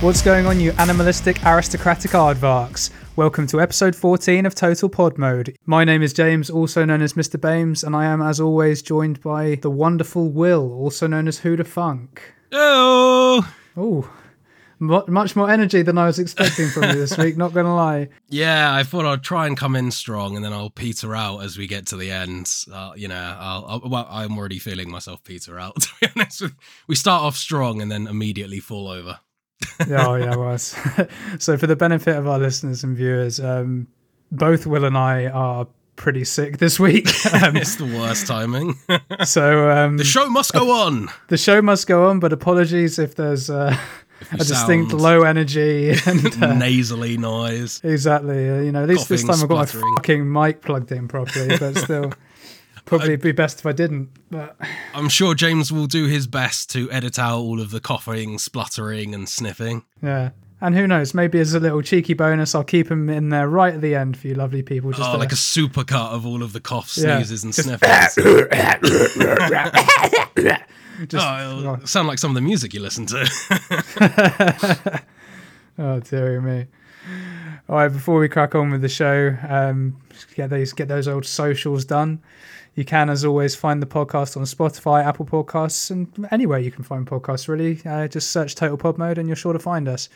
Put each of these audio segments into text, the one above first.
What's going on, you animalistic aristocratic aardvarks? Welcome to episode 14 of Total Pod Mode. My name is James, also known as Mr. Bames, and I am, as always, joined by the wonderful Will, also known as the Funk. Oh, Oh, mu- much more energy than I was expecting from you this week, not gonna lie. yeah. I thought I'd try and come in strong, and then I'll peter out as we get to the end. Uh, you know, I'll, I'll, well, I'm already feeling myself peter out. To be honest, we start off strong and then immediately fall over. Yeah, oh, yeah, it was. so, for the benefit of our listeners and viewers, um, both Will and I are pretty sick this week. Um, it's the worst timing. so, um, the show must go on. the show must go on, but apologies if there's uh, you a distinct low energy and uh, Nasally noise. exactly. Uh, you know, at least this time Coughing, I've got my fucking mic plugged in properly, but still, probably be best if I didn't. But I'm sure James will do his best to edit out all of the coughing, spluttering, and sniffing. yeah. And who knows? Maybe as a little cheeky bonus, I'll keep him in there right at the end for you, lovely people. Just oh, to- like a supercut of all of the coughs, Yeah, sneezes, and just- sniffles. just, oh, it'll sound like some of the music you listen to. Oh dear me. All right, before we crack on with the show, um, get those get those old socials done. You can, as always, find the podcast on Spotify, Apple Podcasts, and anywhere you can find podcasts. Really, uh, just search Total Pod Mode, and you're sure to find us.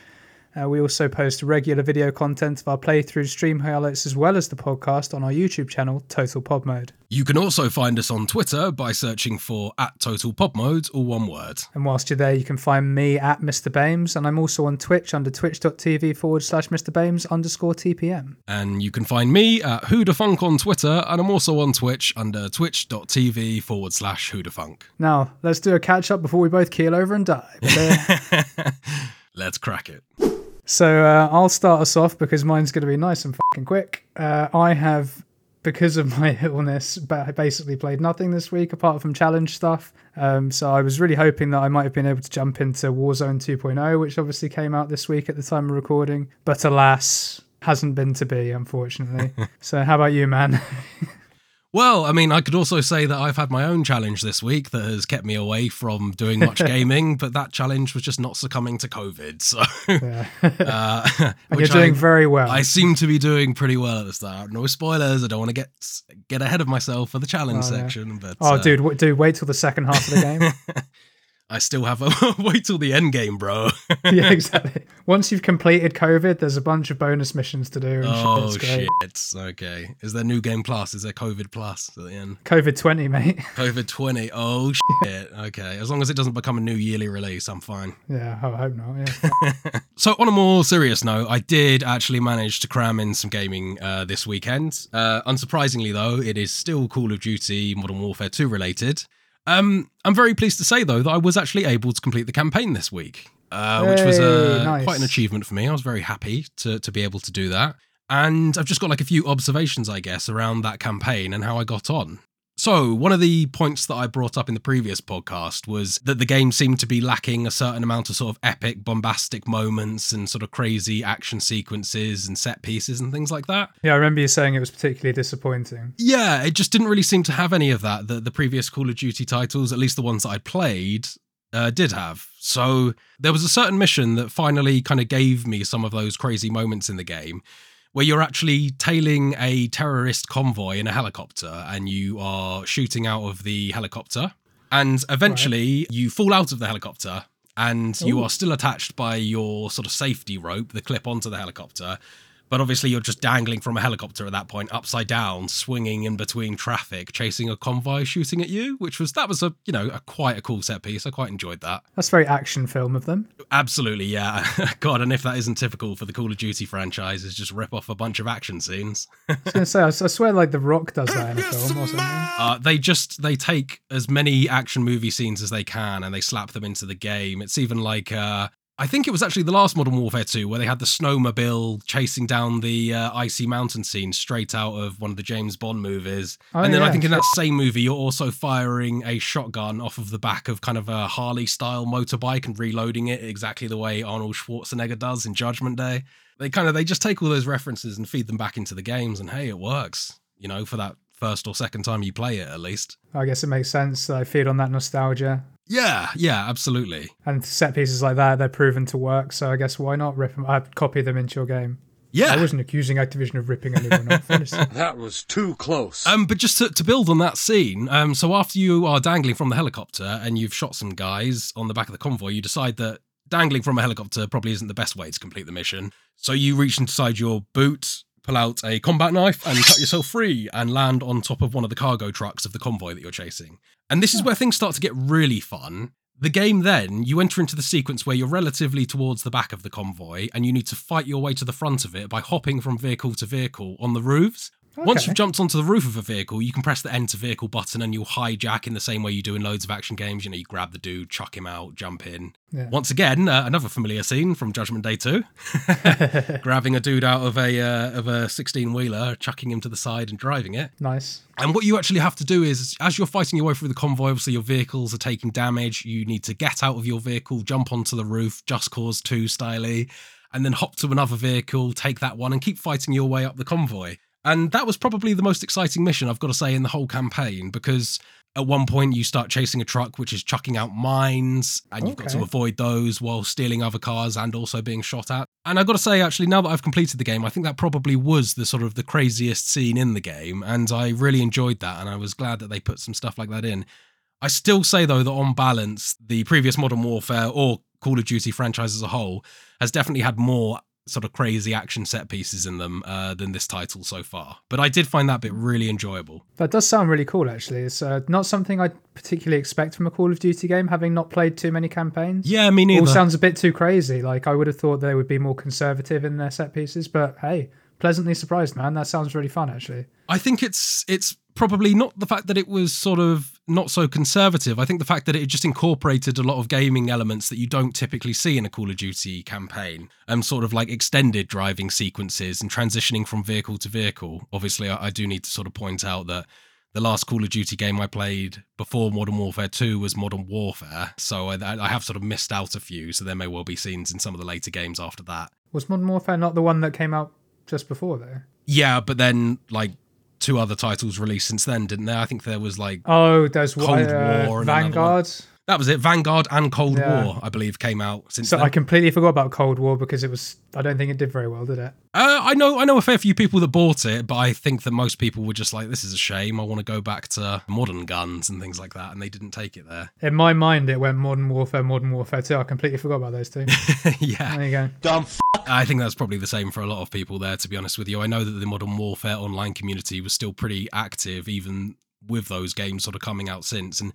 Uh, we also post regular video content of our playthrough stream highlights as well as the podcast on our YouTube channel, Total Pod Mode. You can also find us on Twitter by searching for at Total Pod Mode, all one word. And whilst you're there, you can find me at Mr. Bames, and I'm also on Twitch under twitch.tv forward slash Mr. Bames underscore TPM. And you can find me at Who the Funk on Twitter, and I'm also on Twitch under twitch.tv forward slash Who the Funk. Now, let's do a catch up before we both keel over and die. Let's crack it. So uh, I'll start us off because mine's going to be nice and fucking quick. Uh, I have, because of my illness, basically played nothing this week apart from challenge stuff. Um, so I was really hoping that I might have been able to jump into Warzone 2.0, which obviously came out this week at the time of recording. But alas, hasn't been to be, unfortunately. so how about you, man? Well, I mean, I could also say that I've had my own challenge this week that has kept me away from doing much gaming, but that challenge was just not succumbing to COVID. So, Yeah. uh, you're doing I- very well. I seem to be doing pretty well at the start. No spoilers. I don't want to get get ahead of myself for the challenge Oh, yeah. section, but oh, uh, dude, w- dude, wait till the second half of the game. I still have a wait till the end game, bro. yeah, exactly. Once you've completed COVID, there's a bunch of bonus missions to do. And oh shit. Okay. Is there new game plus? Is there COVID plus at the end? COVID 20, mate. COVID twenty. Oh shit. Okay. As long as it doesn't become a new yearly release, I'm fine. Yeah, I hope not. Yeah. So, on a more serious note, I did actually manage to cram in some gaming uh, this weekend. Uh, unsurprisingly, though, it is still Call of Duty Modern Warfare 2 related. Um, I'm very pleased to say, though, that I was actually able to complete the campaign this week, uh, which was uh, nice. quite an achievement for me. I was very happy to, to be able to do that. And I've just got like a few observations, I guess, around that campaign and how I got on. So, one of the points that I brought up in the previous podcast was that the game seemed to be lacking a certain amount of sort of epic, bombastic moments and sort of crazy action sequences and set pieces and things like that. yeah, I remember you saying it was particularly disappointing. Yeah, it just didn't really seem to have any of that that the previous Call of Duty titles, at least the ones that I'd played, uh, did have. So there was a certain mission that finally kind of gave me some of those crazy moments in the game where you're actually tailing a terrorist convoy in a helicopter and you are shooting out of the helicopter. And eventually you fall out of the helicopter and you are still attached by your sort of safety rope, the clip onto the helicopter. But obviously, you're just dangling from a helicopter at that point, upside down, swinging in between traffic, chasing a convoy shooting at you. Which was that was a you know a quite a cool set piece. I quite enjoyed that. That's very action film of them. Absolutely, yeah. God, and if that isn't typical for the Call of Duty franchise, is just rip off a bunch of action scenes. I was going to say, I swear like The Rock does that in a film or something. Uh, they just they take as many action movie scenes as they can and they slap them into the game. It's even like uh, I think it was actually the last Modern Warfare 2 where they had the snowmobile chasing down the uh, icy mountain scene straight out of one of the James Bond movies. Oh, and then I yeah, think in that same movie, you're also firing a shotgun off of the back of kind of a Harley style motorbike and reloading it exactly the way Arnold Schwarzenegger does in Judgment Day. They kind of they just take all those references and feed them back into the games, and hey, it works. You know, for that first or second time you play it, at least. I guess it makes sense I feed on that nostalgia. Yeah, yeah, absolutely. And set pieces like that, they're proven to work. So I guess why not rip them? Uh, copy them into your game. Yeah. I wasn't accusing Activision of ripping anyone off. honestly. That was too close. Um, but just to, to build on that scene, um, so after you are dangling from the helicopter and you've shot some guys on the back of the convoy, you decide that dangling from a helicopter probably isn't the best way to complete the mission. So you reach inside your boot, pull out a combat knife, and cut yourself free and land on top of one of the cargo trucks of the convoy that you're chasing. And this is where things start to get really fun. The game then, you enter into the sequence where you're relatively towards the back of the convoy and you need to fight your way to the front of it by hopping from vehicle to vehicle on the roofs. Once you've jumped onto the roof of a vehicle, you can press the enter vehicle button and you'll hijack in the same way you do in loads of action games. You know, you grab the dude, chuck him out, jump in. Yeah. Once again, uh, another familiar scene from Judgment Day 2. Grabbing a dude out of a uh, of a 16 wheeler, chucking him to the side and driving it. nice. And what you actually have to do is, as you're fighting your way through the convoy, obviously your vehicles are taking damage. You need to get out of your vehicle, jump onto the roof, Just Cause 2 styly, and then hop to another vehicle, take that one, and keep fighting your way up the convoy. And that was probably the most exciting mission, I've got to say, in the whole campaign, because at one point you start chasing a truck which is chucking out mines, and you've got to avoid those while stealing other cars and also being shot at. And I've got to say, actually, now that I've completed the game, I think that probably was the sort of the craziest scene in the game, and I really enjoyed that, and I was glad that they put some stuff like that in. I still say though that on balance, the previous Modern Warfare or Call of Duty franchise as a whole has definitely had more sort of crazy action set pieces in them uh, than this title so far. But I did find that bit really enjoyable. That does sound really cool, actually. It's uh, not something I particularly expect from a Call of Duty game, having not played too many campaigns. Yeah, me All neither. sounds a bit too crazy. Like I would have thought they would be more conservative in their set pieces, but hey, pleasantly surprised, man. That sounds really fun, actually. I think it's it's probably not the fact that it was sort of not so conservative. I think the fact that it just incorporated a lot of gaming elements that you don't typically see in a Call of Duty campaign, and sort of like extended driving sequences and transitioning from vehicle to vehicle. Obviously, I, I do need to sort of point out that the last Call of Duty game I played before Modern Warfare 2 was Modern Warfare, so I, I have sort of missed out a few. So there may well be scenes in some of the later games after that. Was Modern Warfare not the one that came out just before, though? Yeah, but then like two other titles released since then, didn't there? I think there was like Oh, there's Cold uh, War and Vanguard. That was it. Vanguard and Cold Yeah. War, I believe, came out since So then. I completely forgot about Cold War because it was. I don't think it did very well, did it? uh, I know, I know a fair few people that bought it, but I think that most people were just like, "This is a shame. I want to go back to modern guns and things like that," and they didn't take it there. In my mind, it went Modern Warfare, Modern Warfare 2. I completely forgot about those two. yeah, there you go. Dumb f- I think that's probably the same for a lot of people there. To be honest with you, I know that the Modern Warfare online community was still pretty active, even with those games sort of coming out since, and.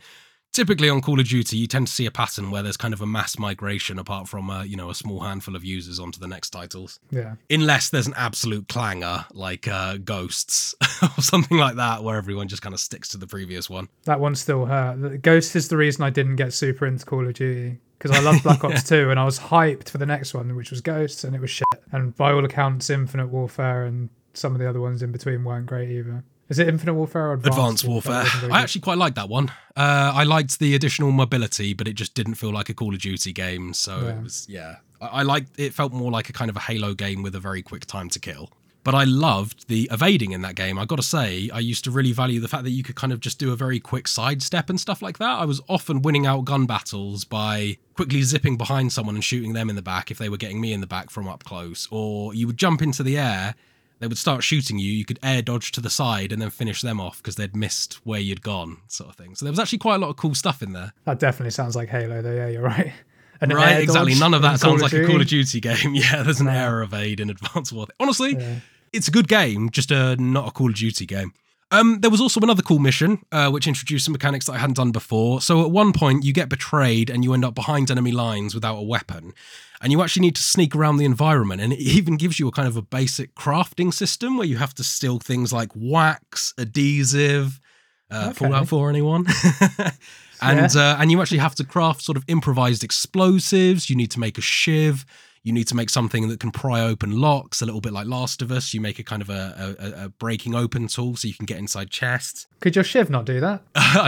Typically on Call of Duty, you tend to see a pattern where there's kind of a mass migration, apart from uh, you know a small handful of users onto the next titles. Yeah. unless there's an absolute clanger like uh, Ghosts or something like that, where everyone just kind of sticks to the previous one. That one still hurt. The- Ghost is the reason I didn't get super into Call of Duty because I loved Black Ops 2 and I was hyped for the next one, which was Ghosts, and it was shit. And by all accounts, Infinite Warfare and some of the other ones in between weren't great either. Is it Infinite Warfare or Advanced, Advanced Warfare. Wasn't I actually quite liked that one. Uh, I liked the additional mobility, but it just didn't feel like a Call of Duty game. So Yeah. it was, yeah. I, I liked it. Felt more like a kind of a Halo game with a very quick time to kill. But I loved the evading in that game. I got to say, I used to really value the fact that you could kind of just do a very quick sidestep and stuff like that. I was often winning out gun battles by quickly zipping behind someone and shooting them in the back if they were getting me in the back from up close. Or you would jump into the air, they would start shooting you. You could air dodge to the side and then finish them off because they'd missed where you'd gone, sort of thing. So there was actually quite a lot of cool stuff in there. That definitely sounds like Halo, though. Yeah, you're right. An right, exactly. None of that sounds like a Call of Duty. Duty game. Yeah, there's an No. air evade in Advanced Warfare. Honestly, Yeah. it's a good game, just a not a Call of Duty game. Um, there was also another cool mission, uh, which introduced some mechanics that I hadn't done before. So at one point, you get betrayed and you end up behind enemy lines without a weapon, and you actually need to sneak around the environment. And it even gives you a kind of a basic crafting system where you have to steal things like wax, adhesive, uh, Okay. Fallout 4, anyone? and uh, and you actually have to craft sort of improvised explosives. You need to make a shiv. You need to make something that can pry open locks, a little bit like Last of Us. You make a kind of a, a, a breaking open tool so you can get inside chests. Could your Shiv not do that?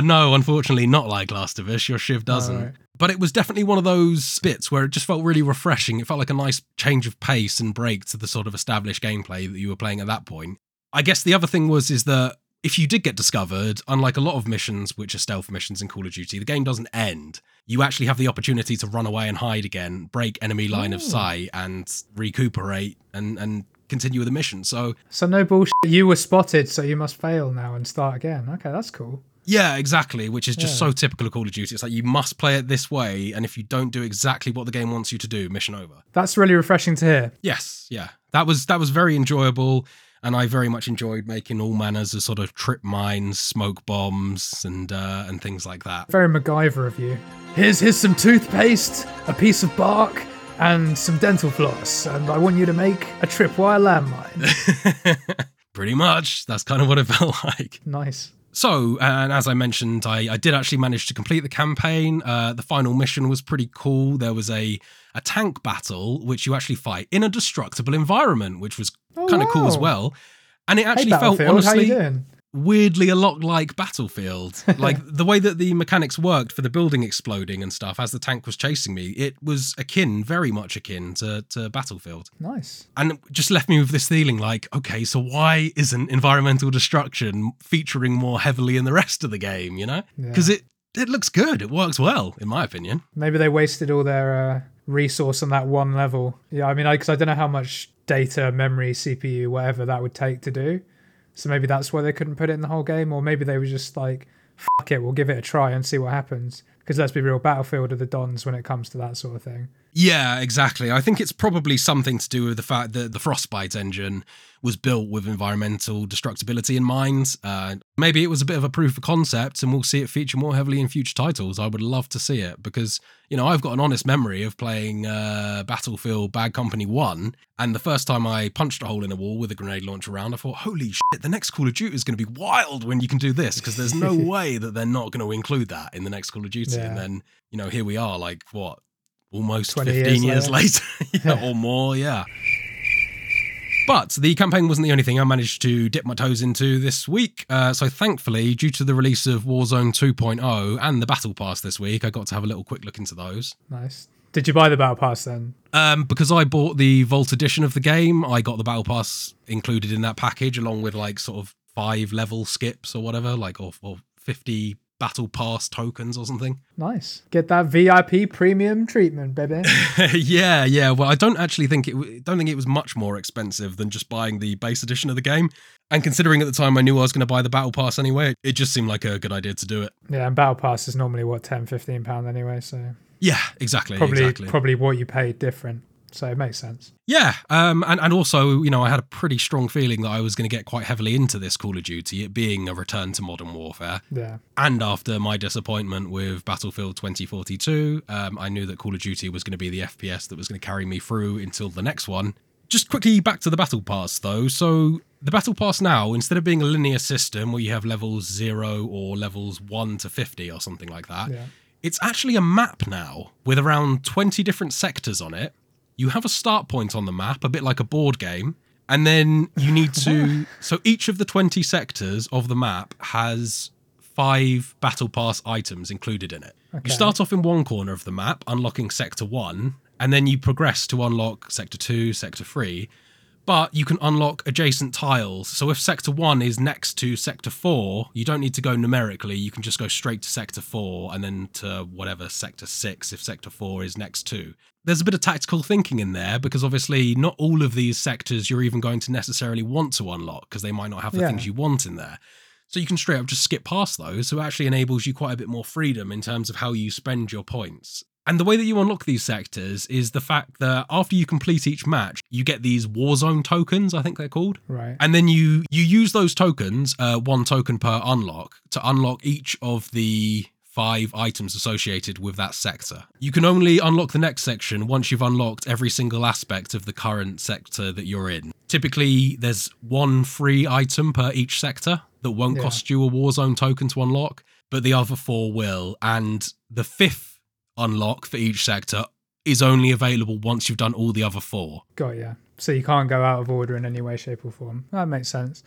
no, unfortunately, not like Last of Us. Your shiv doesn't. But it was definitely one of those bits where it just felt really refreshing. It felt like a nice change of pace and break to the sort of established gameplay that you were playing at that point. I guess the other thing was is that if you did get discovered, unlike a lot of missions, which are stealth missions in Call of Duty, the game doesn't end. You actually have the opportunity to run away and hide again, break enemy line of sight, and recuperate and, and continue with the mission. So, So no bullshit. You were spotted, so you must fail now and start again. Okay, that's cool. yeah, exactly, which is just Yeah. so typical of Call of Duty. It's like you must play it this way, and if you don't do exactly what the game wants you to do, mission over. That's really refreshing to hear. Yes, yeah. That was that was very enjoyable and I very much enjoyed making all manners of sort of trip mines, smoke bombs and uh, and things like that. Very MacGyver of you. Here's here's some toothpaste, a piece of bark, and some dental floss, and I want you to make a tripwire landmine. Pretty much, that's kind of what it felt like. nice. So, and as I mentioned, I, I did actually manage to complete the campaign. Uh, the final mission was pretty cool. There was a a tank battle which you actually fight in a destructible environment, which was Oh, kind of cool as well. And it Hey, actually felt how you honestly weirdly a lot like Battlefield. like the way that the mechanics worked for the building exploding and stuff as the tank was chasing me, it was akin, very much akin to, to Battlefield. Nice. And just left me with this feeling like, okay, so why isn't environmental destruction featuring more heavily in the rest of the game, you know? Yeah. Because it, it looks good. It works well, in my opinion. Maybe they wasted all their uh, resource on that one level. Yeah, I mean, because I, don't know how much data, memory, CPU, whatever that would take to do. So maybe that's why they couldn't put it in the whole game, or maybe they were just like, "Fuck it, we'll give it a try and see what happens." Because let's be real, Battlefield are the dons when it comes to that sort of thing. Yeah, exactly. I think it's probably something to do with the fact that the Frostbite engine was built with environmental destructibility in mind. Uh, maybe it was a bit of a proof of concept, and we'll see it feature more heavily in future titles. I would love to see it because, you know, I've got an honest memory of playing uh, Battlefield Bad Company 1, and the first time I punched a hole in a wall with a grenade launcher around, I thought, holy shit, the next Call of Duty is going to be wild when you can do this because there's no way that they're not going to include that in the next Call of Duty. Yeah. And then, you know, here we are, like, what? Almost 15 years years later, yeah, or more, yeah. But the campaign wasn't the only thing I managed to dip my toes into this week. Uh, so thankfully, due to the release of Warzone 2.0 and the Battle Pass this week, I got to have a little quick look into those. Nice. Did you buy the Battle Pass then? Um, because I bought the Vault edition of the game, I got the Battle Pass included in that package, along with like sort of five level skips or whatever, like or, or 50 Battle Pass tokens or something. Nice. Get that VIP premium treatment, baby. yeah, yeah. Well, I don't actually think it. Don't think it was much more expensive than just buying the base edition of the game. And considering at the time I knew I was going to buy the battle pass anyway, it just seemed like a good idea to do it. yeah, and Battle Pass is normally what 10, 15 pound anyway, so Yeah, exactly. probably exactly. probably what you paid different. So it makes sense. Yeah, um, and and also, you know, I had a pretty strong feeling that I was going to get quite heavily into this Call of Duty, it being a return to modern warfare. Yeah. And after my disappointment with Battlefield 2042, um, I knew that Call of Duty was going to be the FPS that was going to carry me through until the next one. Just quickly back to the Battle Pass, though. So, the Battle Pass now, instead of being a linear system where you have levels 0 or levels 1 to 50 or something like that, Yeah. it's actually a map now with around 20 different sectors on it. You have a start point on the map, a bit like a board game, and then you need to. so each of the 20 sectors of the map has five Battle Pass items included in it. Okay. You start off in one corner of the map, unlocking Sector 1, and then you progress to unlock Sector 2, Sector 3. But you can unlock adjacent tiles. So if Sector 1 is next to Sector 4, you don't need to go numerically. You can just go straight to Sector 4 and then to whatever Sector 6 if Sector 4 is next to. There's a bit of tactical thinking in there because obviously not all of these sectors you're even going to necessarily want to unlock because they might not have the Yeah. things you want in there. So you can straight up just skip past those. So it actually enables you quite a bit more freedom in terms of how you spend your points. And the way that you unlock these sectors is the fact that after you complete each match, you get these Warzone tokens, I think they're called. Right. And then you you use those tokens, uh, one token per unlock, to unlock each of the five items associated with that sector. You can only unlock the next section once you've unlocked every single aspect of the current sector that you're in. Typically, there's one free item per each sector that won't Yeah. cost you a Warzone token to unlock, but the other four will. And the fifth unlock for each sector is only available once you've done all the other four. Got yeah. So you can't go out of order in any way, shape, or form. That makes sense.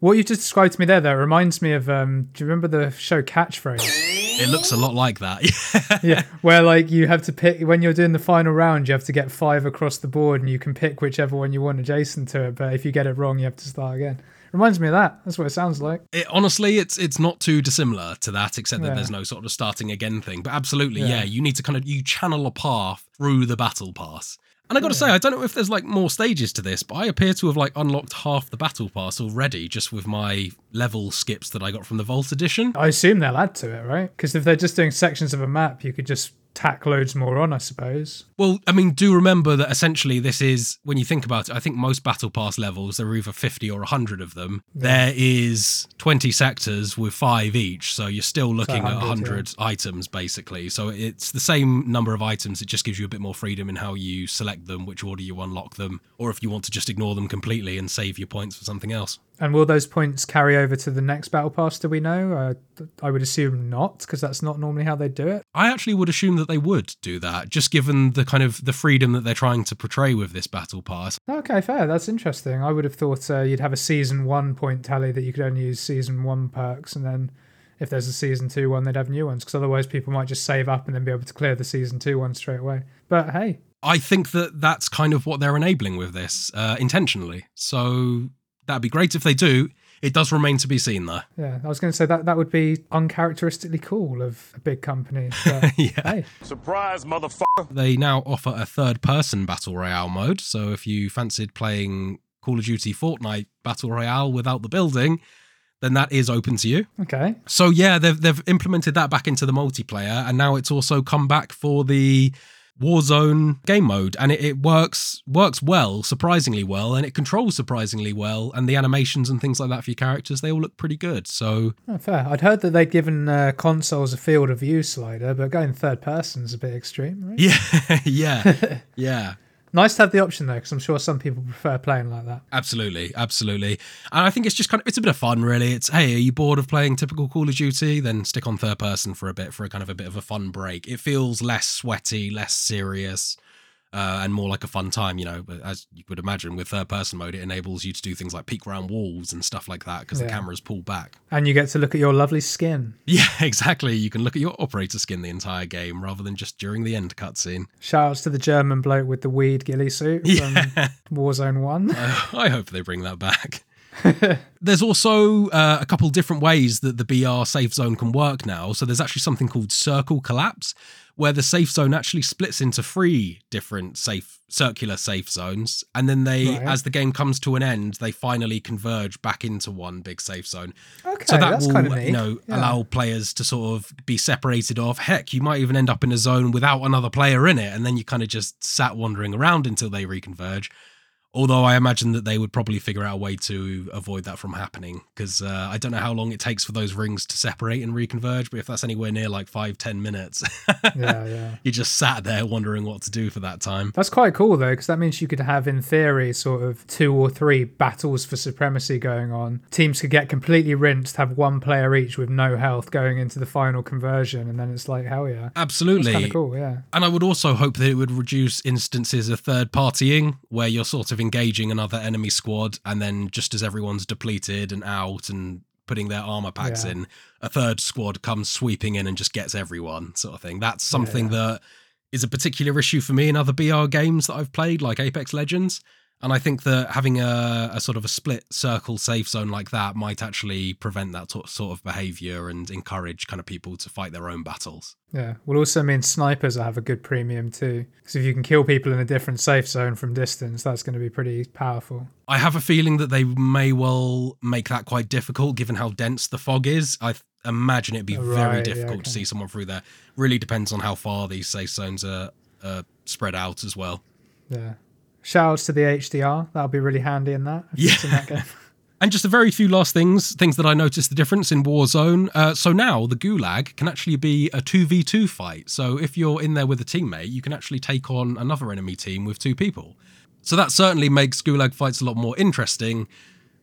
What you just described to me there, though, reminds me of. Um, do you remember the show Catchphrase? It looks a lot like that. yeah, where like you have to pick when you're doing the final round, you have to get five across the board, and you can pick whichever one you want adjacent to it. But if you get it wrong, you have to start again. Reminds me of that. That's what it sounds like. It, honestly, it's it's not too dissimilar to that, except that Yeah. there's no sort of starting again thing. But absolutely, Yeah. yeah. you need to kind of you channel a path through the battle pass. And I got to Yeah. say, I don't know if there's like more stages to this, but I appear to have like unlocked half the battle pass already just with my level skips that I got from the Vault edition. I assume they'll add to it, right? Because if they're just doing sections of a map, you could just tack loads more on, I suppose. Well, I mean, do remember that essentially this is when you think about it. I think most battle pass levels there are either fifty or hundred of them. There is twenty sectors with five each, so you're still looking at 100, hundred items basically. So it's the same number of items. It just gives you a bit more freedom in how you select them, which order you unlock them, or if you want to just ignore them completely and save your points for something else. And will those points carry over to the next battle pass? Do we know? Uh, I would assume not, because that's not normally how they do it. I actually would assume that they would do that, just given the kind of the freedom that they're trying to portray with this battle pass. Okay, fair. That's interesting. I would have thought uh, you'd have a season one point tally that you could only use season one perks, and then if there's a season two one, they'd have new ones. Because otherwise, people might just save up and then be able to clear the season two one straight away. But hey, I think that that's kind of what they're enabling with this uh, intentionally. So that'd be great if they do. It does remain to be seen, though. yeah, I was going to say that that would be uncharacteristically cool of a big company. But yeah. hey, Surprise, motherfucker. They now offer a third person battle royale mode. So if you fancied playing Call of Duty Fortnite battle royale without the building, then that is open to you. okay, So yeah, they've they've implemented that back into the multiplayer, and now it's also come back for the Warzone game mode, and it, it works works well, surprisingly well, and it controls surprisingly well, and the animations and things like that for your characters they all look pretty good. So oh, fair. I'd heard that they'd given uh, consoles a field of view slider, but going third person is a bit extreme, right? yeah, yeah, yeah. Nice to have the option though, because I'm sure some people prefer playing like that. Absolutely, absolutely. And I think it's just kind of it's a bit of fun, really. It's hey, are you bored of playing typical Call of Duty? Then stick on third person for a bit for a kind of a bit of a fun break. It feels less sweaty, less serious, uh, and more like a fun time. You know, as you would imagine, with third person mode, it enables you to do things like peek around walls and stuff like that because the Yeah. camera's pulled back. And you get to look at your lovely skin. Yeah, exactly. You can look at your operator skin the entire game rather than just during the end cutscene. Shout outs to the German bloke with the weed ghillie suit from Yeah. Warzone 1. Uh, I hope they bring that back. there's also uh, a couple different ways that the BR safe zone can work now. So there's actually something called circle collapse, where the safe zone actually splits into three different safe circular safe zones, and then they, Right. as the game comes to an end, they finally converge back into one big safe zone. Okay, So that that's will, kind of you know, Yeah. allow players to sort of be separated off. Heck, you might even end up in a zone without another player in it, and then you kind of just sat wandering around until they reconverge. Although I imagine that they would probably figure out a way to avoid that from happening, because uh, I don't know how long it takes for those rings to separate and reconverge. But if that's anywhere near like five, ten minutes, yeah, yeah. you just sat there wondering what to do for that time. That's quite cool though, because that means you could have, in theory, sort of two or three battles for supremacy going on. Teams could get completely rinsed, have one player each with no health going into the final conversion, and then it's like, hell yeah. Absolutely. Kind of cool, yeah. And I would also hope that it would reduce instances of third partying where you're sort of engaging another enemy squad and then just as everyone's depleted and out and putting their armor packs Yeah. in, a third squad comes sweeping in and just gets everyone sort of thing. That's something that is a particular issue for me in other BR games that I've played, like Apex Legends. And I think that having a, a sort of a split circle safe zone like that might actually prevent that to- sort of behavior and encourage kind of people to fight their own battles. Yeah. Will also mean snipers will have a good premium too. Because if you can kill people in a different safe zone from distance, that's going to be pretty powerful. I have a feeling that they may well make that quite difficult given how dense the fog is. I th- imagine it'd be oh, very Right, yeah, difficult to okay. see someone through there. Really depends on how far these safe zones are, are spread out as well. Yeah. Shout outs to the HDR. That'll be really handy in that. it's in that. And just a very few last things, things that I noticed the difference in Warzone. Uh, so now the Gulag can actually be a 2v2 fight. So if you're in there with a teammate, you can actually take on another enemy team with two people. So that certainly makes Gulag fights a lot more interesting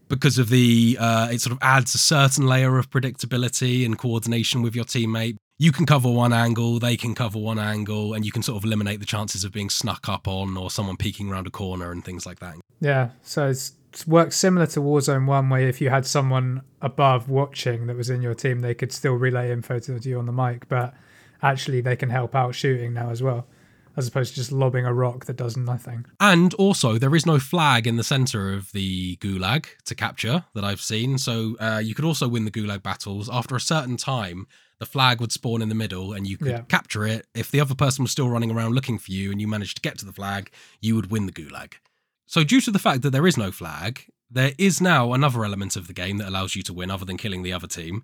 because of the, uh, it sort of adds a certain layer of predictability and coordination with your teammate. You can cover one angle, they can cover one angle, and you can sort of eliminate the chances of being snuck up on or someone peeking around a corner and things like that. Yeah, so it's, it works similar to Warzone 1, where if you had someone above watching that was in your team, they could still relay info to you on the mic, but actually they can help out shooting now as well. as opposed to just lobbing a rock that does nothing. And also, there is no flag in the center of the gulag to capture that I've seen. So uh, you could also win the gulag battles after a certain time. The flag would spawn in the middle, and you could Yeah. capture it. If the other person was still running around looking for you, and you managed to get to the flag, you would win the gulag. So, due to the fact that there is no flag, there is now another element of the game that allows you to win, other than killing the other team,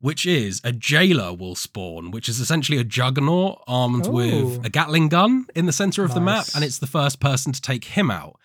which is a jailer will spawn, which is essentially a juggernaut armed Ooh. with oh. a Gatling gun in the center of the map, and it's the first person to take him out.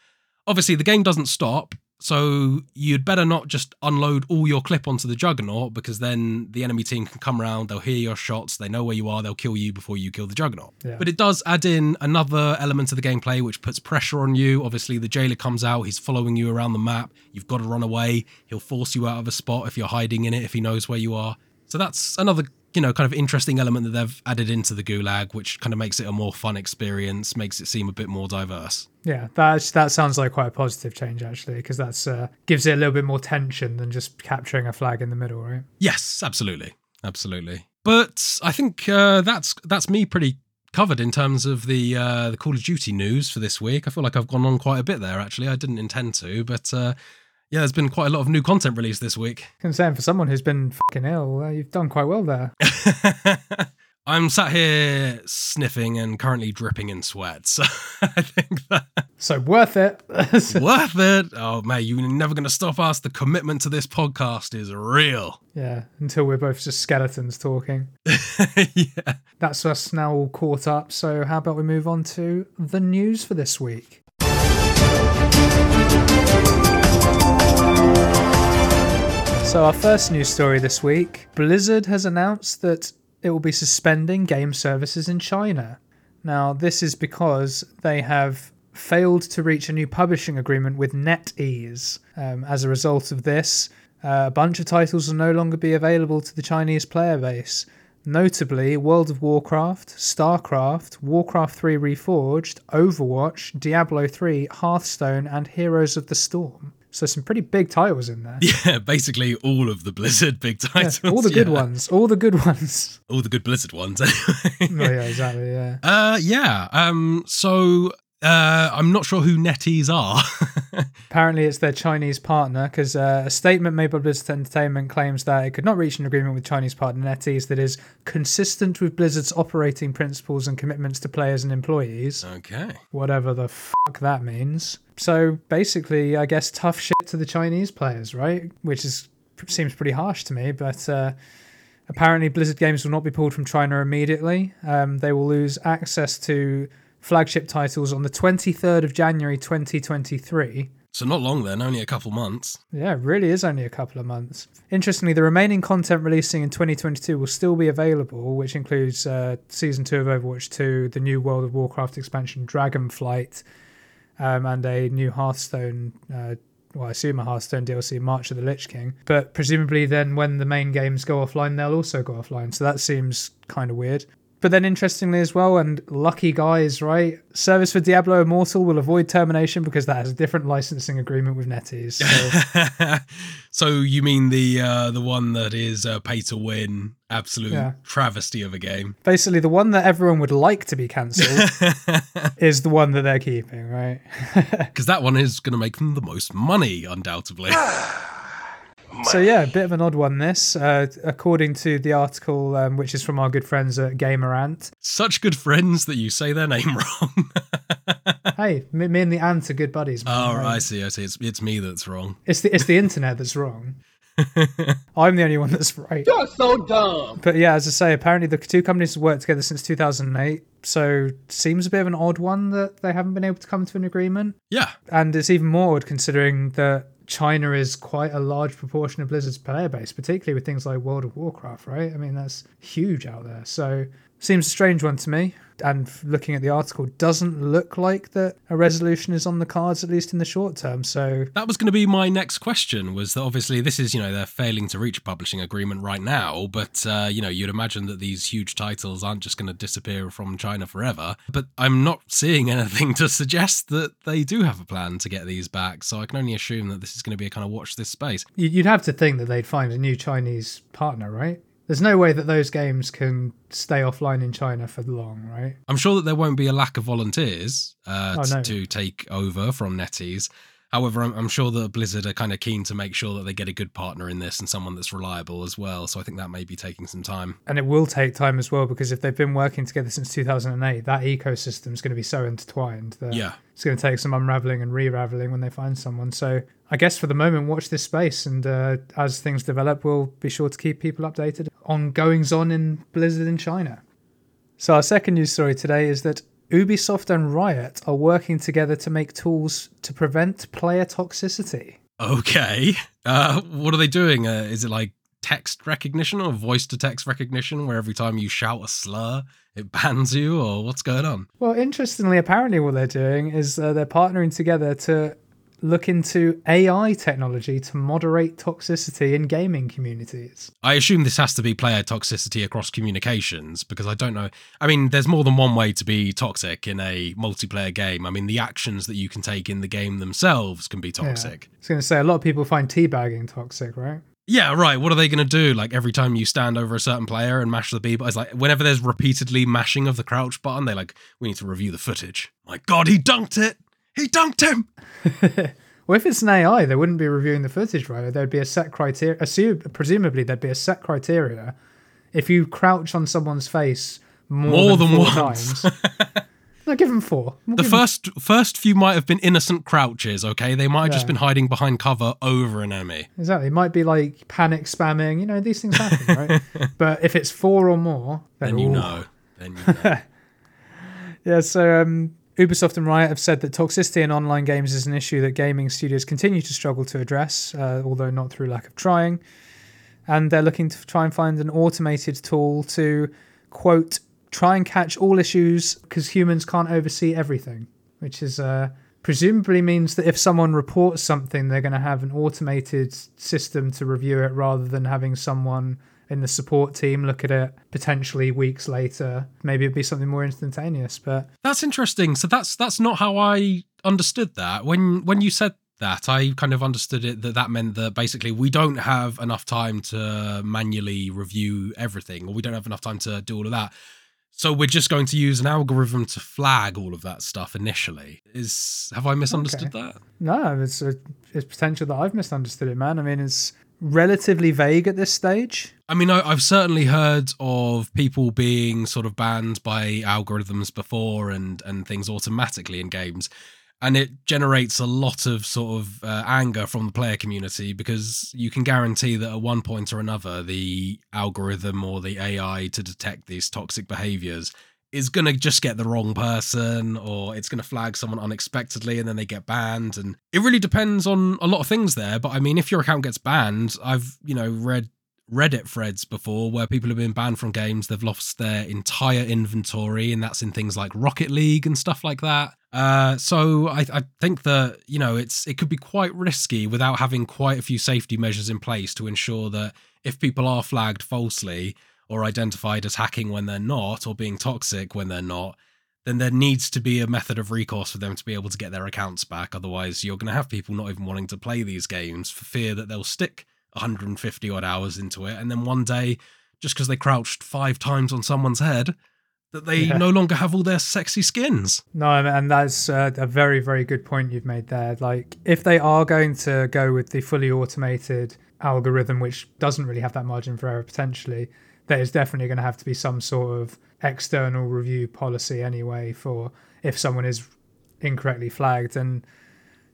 Obviously, the game doesn't stop, so you'd better not just unload all your clip onto the juggernaut because then the enemy team can come around, they'll hear your shots, they know where you are, they'll kill you before you kill the juggernaut. Yeah. But it does add in another element of the gameplay which puts pressure on you. Obviously, the jailer comes out, he's following you around the map, you've got to run away, he'll force you out of a spot if you're hiding in it, if he knows where you are. So that's another, you know, kind of interesting element that they've added into the gulag, which kind of makes it a more fun experience, makes it seem a bit more diverse. Yeah, that that sounds like quite a positive change actually, because that's uh, gives it a little bit more tension than just capturing a flag in the middle, right? Yes, absolutely, absolutely. But I think uh, that's that's me pretty covered in terms of the uh, the Call of Duty news for this week. I feel like I've gone on quite a bit there. Actually, I didn't intend to, but uh, yeah, there's been quite a lot of new content released this week. Concern for someone who's been fucking ill, uh, you've done quite well there. I'm sat here sniffing and currently dripping in sweat, so I think that So worth it. worth it. Oh man, you're never going to stop us. The commitment to this podcast is real. yeah, until we're both just skeletons talking. yeah. That's us now all caught up. So how about we move on to the news for this week? So our first news story this week, Blizzard has announced that it will be suspending game services in China. Now, this is because they have failed to reach a new publishing agreement with NetEase. Um, as a result of this, uh, a bunch of titles will no longer be available to the Chinese player base. Notably, World of Warcraft, StarCraft, Warcraft 3 Reforged, Overwatch, Diablo 3, Hearthstone, and Heroes of the Storm. So some pretty big titles in there. Yeah, basically all of the Blizzard big Yeah, titles. all the good yeah. ones. All the good ones. All the good Blizzard ones, oh, anyway. yeah, exactly. Yeah. uh, yeah. Um. So, uh, I'm not sure who Netties are. Apparently, it's their Chinese partner because uh, a statement made by Blizzard Entertainment claims that it could not reach an agreement with Chinese partner NetEase that is consistent with Blizzard's operating principles and commitments to players and employees, okay. whatever the fuck that means. So basically, I guess tough shit to the Chinese players, right? Which is seems pretty harsh to me, but. Uh, Apparently, Blizzard games will not be pulled from China immediately. Um, they will lose access to flagship titles on the 23rd of January 2023. So not long then, only a couple months. Yeah, it really is only a couple of months. Interestingly, the remaining content releasing in 2022 will still be available, which includes uh, Season 2 of Overwatch 2, the new World of Warcraft expansion Dragonflight, um, and a new Hearthstone, uh, well, I assume a Hearthstone DLC, March of the Lich King. But presumably, then when the main games go offline, they'll also go offline. So that seems kind of weird. But then, interestingly as well, and lucky guys, right? Service for Diablo Immortal will avoid termination because that has a different licensing agreement with NetEase. So so you mean the uh, the one that is uh, pay to win, absolute Yeah. travesty of a game? basically, the one that everyone would like to be cancelled is the one that they're keeping, right? Because that one is going to make them the most money, undoubtedly. So yeah, a bit of an odd one. This, uh, according to the article, um, which is from our good friends at Gamerant. Such good friends that you say their name wrong. hey, me, me and the ant are good buddies. Man, oh, right? I see. I see. It's, it's me that's wrong. It's the it's the internet that's wrong. I'm the only one that's right. You're so dumb. But yeah, as I say, apparently the two companies have worked together since 2008. So seems a bit of an odd one that they haven't been able to come to an agreement. Yeah. And it's even more odd considering that China is quite a large proportion of Blizzard's player base, particularly with things like World of Warcraft, right? I mean, that's huge out there. So seems a strange one to me. And looking at the article, doesn't look like that a resolution is on the cards, at least in the short term. So That was going to be my next question. Was that obviously this is you know they're failing to reach a publishing agreement right now, but uh, you know you'd imagine that these huge titles aren't just going to disappear from China forever. But I'm not seeing anything to suggest that they do have a plan to get these back. So I can only assume that this is going to be a kind of watch this space. you- you'd have to think that they'd find a new Chinese partner, right? There's no way that those games can stay offline in China for long, right? I'm sure that there won't be a lack of volunteers uh, Oh, no. to take over from NetEase. However, I'm, I'm sure that Blizzard are kind of keen to make sure that they get a good partner in this and someone that's reliable as well. So I think that may be taking some time. And it will take time as well because if they've been working together since 2008, that ecosystem is going to be so intertwined that Yeah. it's going to take some unraveling and re-raveling when they find someone. So I guess for the moment, watch this space, and uh, as things develop, we'll be sure to keep people updated on goings on in Blizzard in China. So our second news story today is that Ubisoft and Riot are working together to make tools to prevent player toxicity. Okay. Uh, what are they doing? Uh, is it like text recognition or voice to text recognition where every time you shout a slur, it bans you or what's going on? Well, interestingly, apparently, what they're doing is uh, they're partnering together to look into AI technology to moderate toxicity in gaming communities. I assume this has to be player toxicity across communications because I don't know. I mean, there's more than one way to be toxic in a multiplayer game. I mean, the actions that you can take in the game themselves can be toxic. I was going to say, a lot of people find teabagging toxic, right? Yeah, right. What are they going to do? Like every time you stand over a certain player and mash the B button, it's like whenever there's repeatedly mashing of the crouch button, they're like, we need to review the footage. My God, he dunked it. He dunked him. Well, if it's an AI, they wouldn't be reviewing the footage, right? There'd be a set criteria. Assume, presumably, there'd be a set criteria. If you crouch on someone's face more, More than, than four once. times, no, give them four. We'll The give 'em- first first few might have been innocent crouches. Okay, they might have just been hiding behind cover over an enemy. exactly. It might be like panic spamming. You know, these things happen, right? but if it's four or more, Then you ooh. know. Then you know. Yeah, so um, Ubisoft and Riot have said that toxicity in online games is an issue that gaming studios continue to struggle to address, uh, although not through lack of trying. And they're looking to try and find an automated tool to, quote, try and catch all issues because humans can't oversee everything, which is uh, presumably means that if someone reports something, they're going to have an automated system to review it rather than having someone in the support team look at it potentially weeks later. Maybe it'd be something more instantaneous, but That's interesting. So that's that's not how I understood that. When when you said that, I kind of understood it that that meant that basically we don't have enough time to manually review everything, or we don't have enough time to do all of that. So we're just going to use an algorithm to flag all of that stuff initially. Is have I misunderstood that? no, it's a, it's potential that I've misunderstood it, man. I mean, it's relatively vague at this stage. I mean, I, I've certainly heard of people being sort of banned by algorithms before and and things automatically in games, and it generates a lot of sort of uh, anger from the player community because you can guarantee that at one point or another, the algorithm or the AI to detect these toxic behaviors is going to just get the wrong person or it's going to flag someone unexpectedly and then they get banned and it really depends on a lot of things there. But i mean if your account gets banned i've you know read reddit threads before where people have been banned from games. They've lost their entire inventory and that's in things like rocket league and stuff like that. Uh, so I, I think that you know it's it could be quite risky without having quite a few safety measures in place to ensure that if people are flagged falsely or identified as hacking when they're not or being toxic when they're not then there needs to be a method of recourse for them to be able to get their accounts back otherwise you're going to have people not even wanting to play these games for fear that they'll stick 150 odd hours into it and then one day just because they crouched five times on someone's head that they Yeah. no longer have all their sexy skins No, and that's uh, a very, very good point you've made there. Like, if they are going to go with the fully automated algorithm, which doesn't really have that margin for error potentially, there is definitely going to have to be some sort of external review policy anyway for if someone is incorrectly flagged. And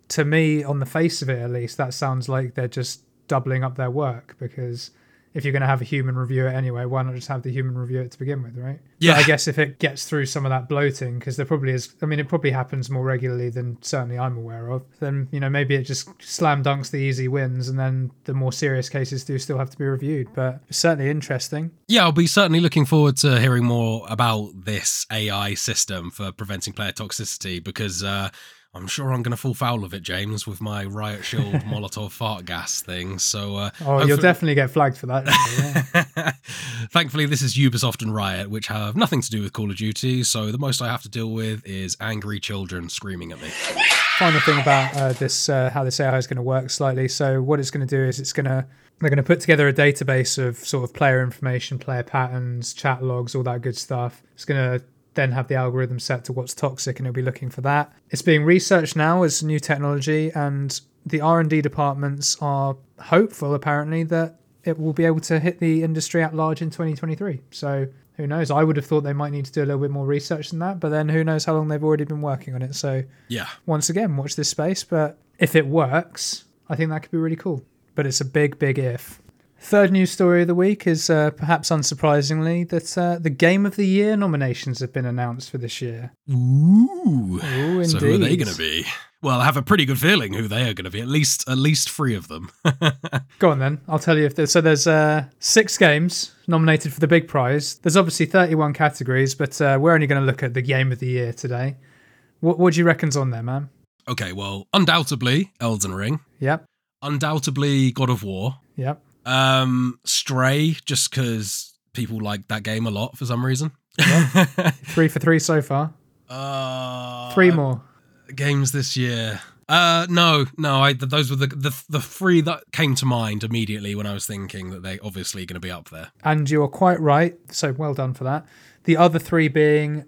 to me, on the face of it at least, that sounds like they're just doubling up their work because if you're going to have a human review it anyway, why not just have the human review it to begin with, right? Yeah. But I guess if it gets through some of that bloating, because there probably is, I mean, it probably happens more regularly than certainly I'm aware of, then, you know, maybe it just slam dunks the easy wins and then the more serious cases do still have to be reviewed. But certainly interesting. Yeah, I'll be certainly looking forward to hearing more about this AI system for preventing player toxicity because uh, I'm sure I'm going to fall foul of it, James, with my Riot Shield Molotov fart gas thing. So, uh, Oh, you'll definitely get flagged for that. yeah. Thankfully, this is Ubisoft and Riot, which have nothing to do with Call of Duty. So the most I have to deal with is angry children screaming at me. final thing about uh, this, uh, how this AI is going to work slightly. So what it's going to do is it's going to they're going to put together a database of sort of player information, player patterns, chat logs, all that good stuff. It's going to then have the algorithm set to what's toxic, and it'll be looking for that. It's being researched now as new technology, and the R and D departments are hopeful, apparently, that it will be able to hit the industry at large in 2023. So who knows? I would have thought they might need to do a little bit more research than that, but then who knows how long they've already been working on it. So Yeah. once again, watch this space. But if it works, I think that could be really cool. But it's a big, big if. Third news story of the week is uh, perhaps unsurprisingly that uh, the Game of the Year nominations have been announced for this year. Ooh. Ooh, So who are they going to be? Well, I have a pretty good feeling who they are going to be. At least, at least three of them. Go on then. I'll tell you if there's so there's uh, six games nominated for the big prize. There's obviously 31 categories, but uh, we're only going to look at the Game of the Year today. What what do you reckon's on there, man? okay, well, undoubtedly Elden Ring, Yep, undoubtedly God of War, yep. Um, Stray, just because people like that game a lot for some reason. Three for three so far. uh, Three more. games this year. Uh, no, no. I those were the the the three that came to mind immediately when I was thinking that they obviously going to be up there. And you're quite right. So well done for that. The other three being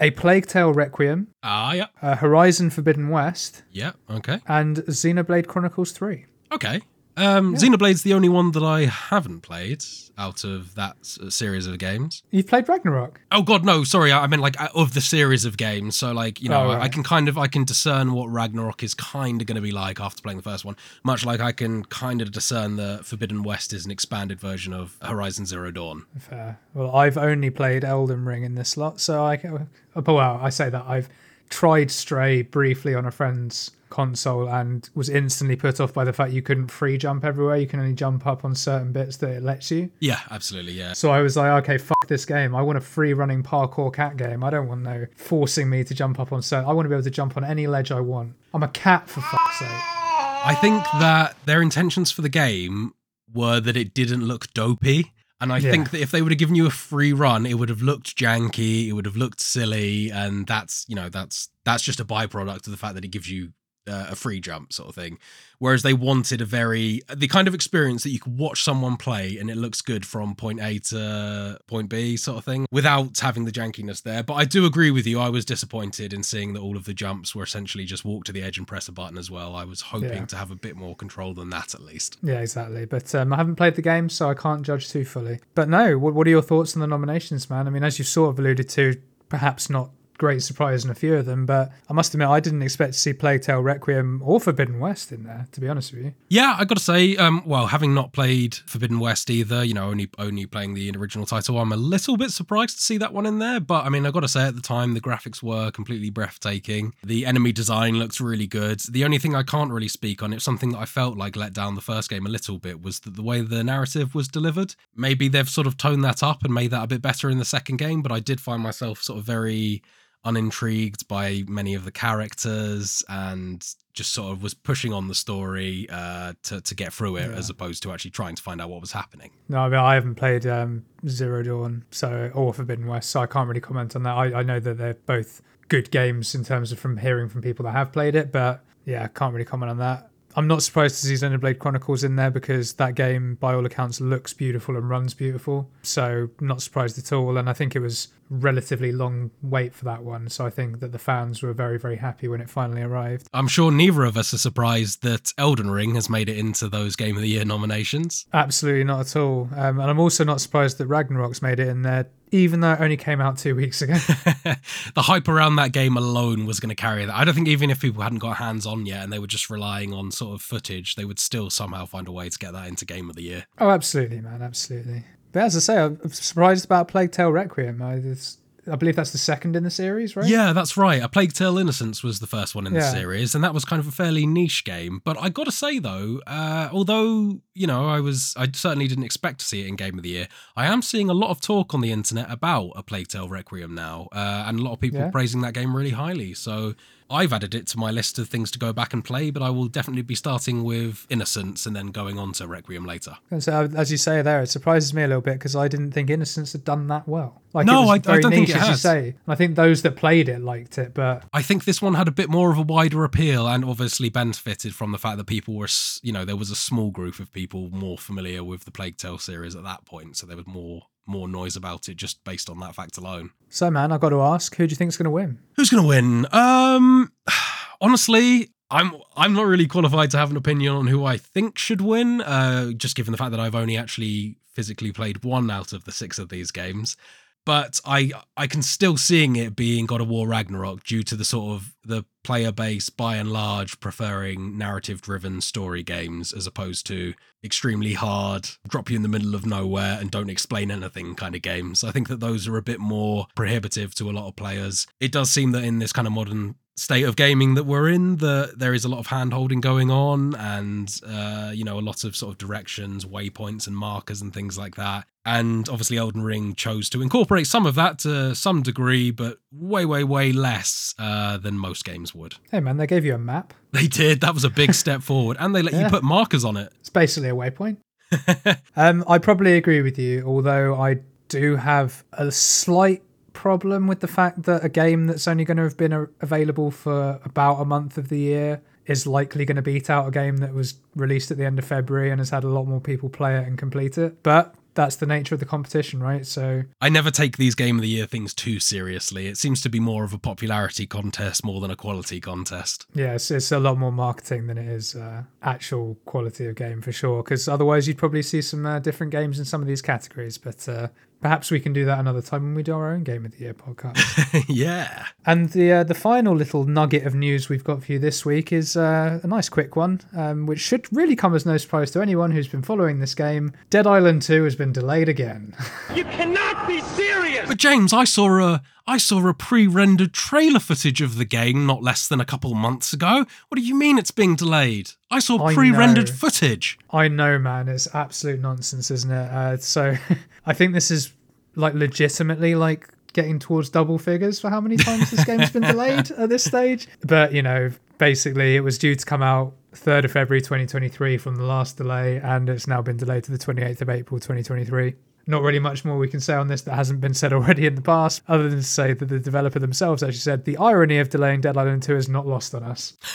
A Plague Tale Requiem, Ah, yeah, uh, Horizon Forbidden West, yeah. Okay, and Xenoblade Chronicles 3. okay. Um, Xenoblade's the only one that I haven't played out of that series of games. You've played Ragnarok. Oh God, no! Sorry, I meant like uh, of the series of games. So like you know, Oh, I- I can kind of I can discern what Ragnarok is kind of going to be like after playing the first one. Much like I can kind of discern that Forbidden West is an expanded version of Horizon Zero Dawn. Fair. Well, I've only played Elden Ring in this lot, so I can. Well, I say that I've tried Stray briefly on a friend's console and was instantly put off by the fact you couldn't free jump everywhere. You can only jump up on certain bits that it lets you. Yeah, absolutely. Yeah. So I was like, okay, fuck this game. I want a free running parkour cat game. I don't want no forcing me to jump up on certain. I want to be able to jump on any ledge I want. I'm a cat for fuck's sake. I think that their intentions for the game were that it didn't look dopey. And I Yeah. think that if they would have given you a free run, it would have looked janky, it would have looked silly, and that's you know that's that's just a byproduct of the fact that it gives you uh, a free jump sort of thing. Whereas they wanted a very the kind of experience that you could watch someone play and it looks good from point A to point B sort of thing without having the jankiness there. But I do agree with you. I was disappointed in seeing that all of the jumps were essentially just walk to the edge and press a button as well. I was hoping Yeah. to have a bit more control than that at least. Yeah, exactly. But um, I haven't played the game, so I can't judge too fully. But no, what, what are your thoughts on the nominations, man? I mean, as you sort of alluded to, perhaps not great surprise in a few of them, but I must admit, I didn't expect to see Plague Tale Requiem or Forbidden West in there, to be honest with you. Yeah, I got to say, um, well, having not played Forbidden West either, you know, only only playing the original title, I'm a little bit surprised to see that one in there. But I mean, I got to say, at the time, the graphics were completely breathtaking. The enemy design looks really good. The only thing I can't really speak on, it's something that I felt like let down the first game a little bit, was that the way the narrative was delivered. Maybe they've sort of toned that up and made that a bit better in the second game, but I did find myself sort of very unintrigued by many of the characters and just sort of was pushing on the story uh, to to get through it Yeah. as opposed to actually trying to find out what was happening. No, I mean, I haven't played um, Zero Dawn so or Forbidden West, so I can't really comment on that. I, I know that they're both good games in terms of from hearing from people that have played it, but yeah, I can't really comment on that. I'm not surprised to see Xenoblade Chronicles in there because that game, by all accounts, looks beautiful and runs beautiful. So not surprised at all. And I think it was relatively long wait for that one. So I think that the fans were very, very happy when it finally arrived. I'm sure neither of us are surprised that Elden Ring has made it into those Game of the Year nominations. Absolutely not at all. Um, and I'm also not surprised that Ragnarok's made it in there, even though it only came out two weeks ago. the hype around that game alone was going to carry that. I don't think even if people hadn't got hands on yet and they were just relying on sort of footage, they would still somehow find a way to get that into Game of the Year. Oh, absolutely, man, absolutely. But as I say, I'm surprised about Plague Tale Requiem. I, it's, I believe that's the second in the series, right? Yeah, that's right. A Plague Tale Innocence was the first one in the series, and that was kind of a fairly niche game. But I got to say though, uh, although you know I was, I certainly didn't expect to see it in Game of the Year. I am seeing a lot of talk on the internet about A Plague Tale Requiem now, uh, and a lot of people Yeah. praising that game really highly. So I've added it to my list of things to go back and play, but I will definitely be starting with Innocence and then going on to Requiem later. And so, uh, as you say there, it surprises me a little bit because I didn't think Innocence had done that well. Like, No, I- I don't think niche, it as you has. say. I think those that played it liked it, but I think this one had a bit more of a wider appeal and obviously benefited from the fact that people were, you know, there was a small group of people more familiar with the Plague Tale series at that point. So there was more more noise about it just based on that fact alone. so man, I've got to ask, who do you think's going to win? Who's going to win? Um, honestly, I'm I'm not really qualified to have an opinion on who I think should win. Uh, just given the fact that I've only actually physically played one out of the six of these games, but I I can still seeing it being God of War Ragnarok due to the sort of the player base by and large preferring narrative driven story games as opposed to extremely hard drop you in the middle of nowhere and don't explain anything kind of games. I think that those are a bit more prohibitive to a lot of players. It does seem that in this kind of modern state of gaming that we're in that there is a lot of hand holding going on and uh, you know a lot of sort of directions waypoints and markers and things like that and obviously elden ring chose to incorporate some of that to some degree but way way way less uh, than most games would Hey man, they gave you a map. they did that was a big step forward and they let you put markers on it It's basically a waypoint. um, I probably agree with you, although I do have a slight problem with the fact that a game that's only going to have been a- available for about a month of the year is likely going to beat out a game that was released at the end of February and has had a lot more people play it and complete it. But that's the nature of the competition, right? So I never take these game of the year things too seriously. It seems to be more of a popularity contest more than a quality contest. Yeah, it's, it's a lot more marketing than it is uh, actual quality of game for sure. Because otherwise, you'd probably see some uh, different games in some of these categories. But uh, perhaps we can do that another time when we do our own Game of the Year podcast. yeah. and the uh, the final little nugget of news we've got for you this week is uh, a nice quick one, um, which should really come as no surprise to anyone who's been following this game. Dead Island 2 has been delayed again. You cannot be serious! But James, I saw a I saw a pre-rendered trailer footage of the game not less than a couple months ago. What do you mean it's being delayed? I saw I pre-rendered know. footage. I know, man. It's absolute nonsense, isn't it? Uh, so I think this is like legitimately like getting towards double figures for how many times this game's been delayed at this stage. But you know, basically, it was due to come out 3rd of February 2023 from the last delay, and it's now been delayed to the 28th of April 2023. Not really much more we can say on this that hasn't been said already in the past, other than to say that the developer themselves actually said the irony of delaying Dead Island 2 is not lost on us.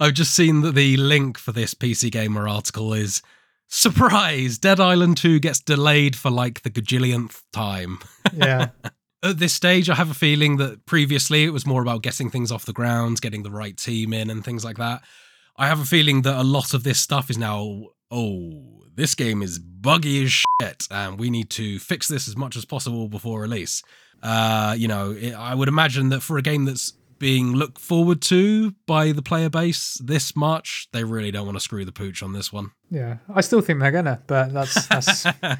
I've just seen that the link for this PC Gamer article is surprise. Dead Island 2 gets delayed for like the gajillionth time. Yeah. At this stage, I have a feeling that previously it was more about getting things off the ground, getting the right team in, and things like that. I have a feeling that a lot of this stuff is now, oh, this game is buggy as shit, and we need to fix this as much as possible before release. Uh, you know, it, I would imagine that for a game that's being looked forward to by the player base this much, they really don't want to screw the pooch on this one. Yeah. I still think they're gonna, but that's that's Yeah,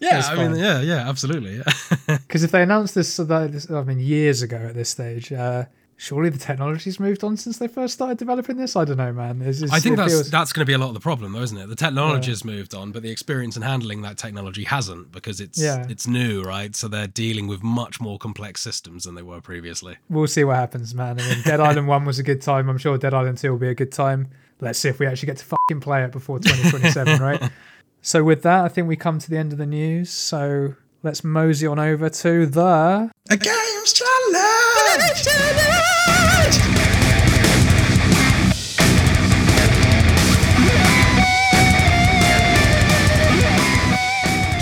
That's I mean, yeah, yeah, absolutely. Yeah. Because if they announced this, so that- this- I mean, years ago at this stage, uh, surely the technology's moved on since they first started developing this. I don't know, man. It's, it's, I think that's feels- that's going to be a lot of the problem, though, isn't it? The technology has moved on, but the experience in handling that technology hasn't because it's Yeah. it's new, right? So they're dealing with much more complex systems than they were previously. we'll see what happens, man. I mean, Dead Island One was a good time. I'm sure Dead Island Two will be a good time. Let's see if we actually get to fucking play it before 2027, right? So with that, I think we come to the end of the news. So let's mosey on over to the A games challenge.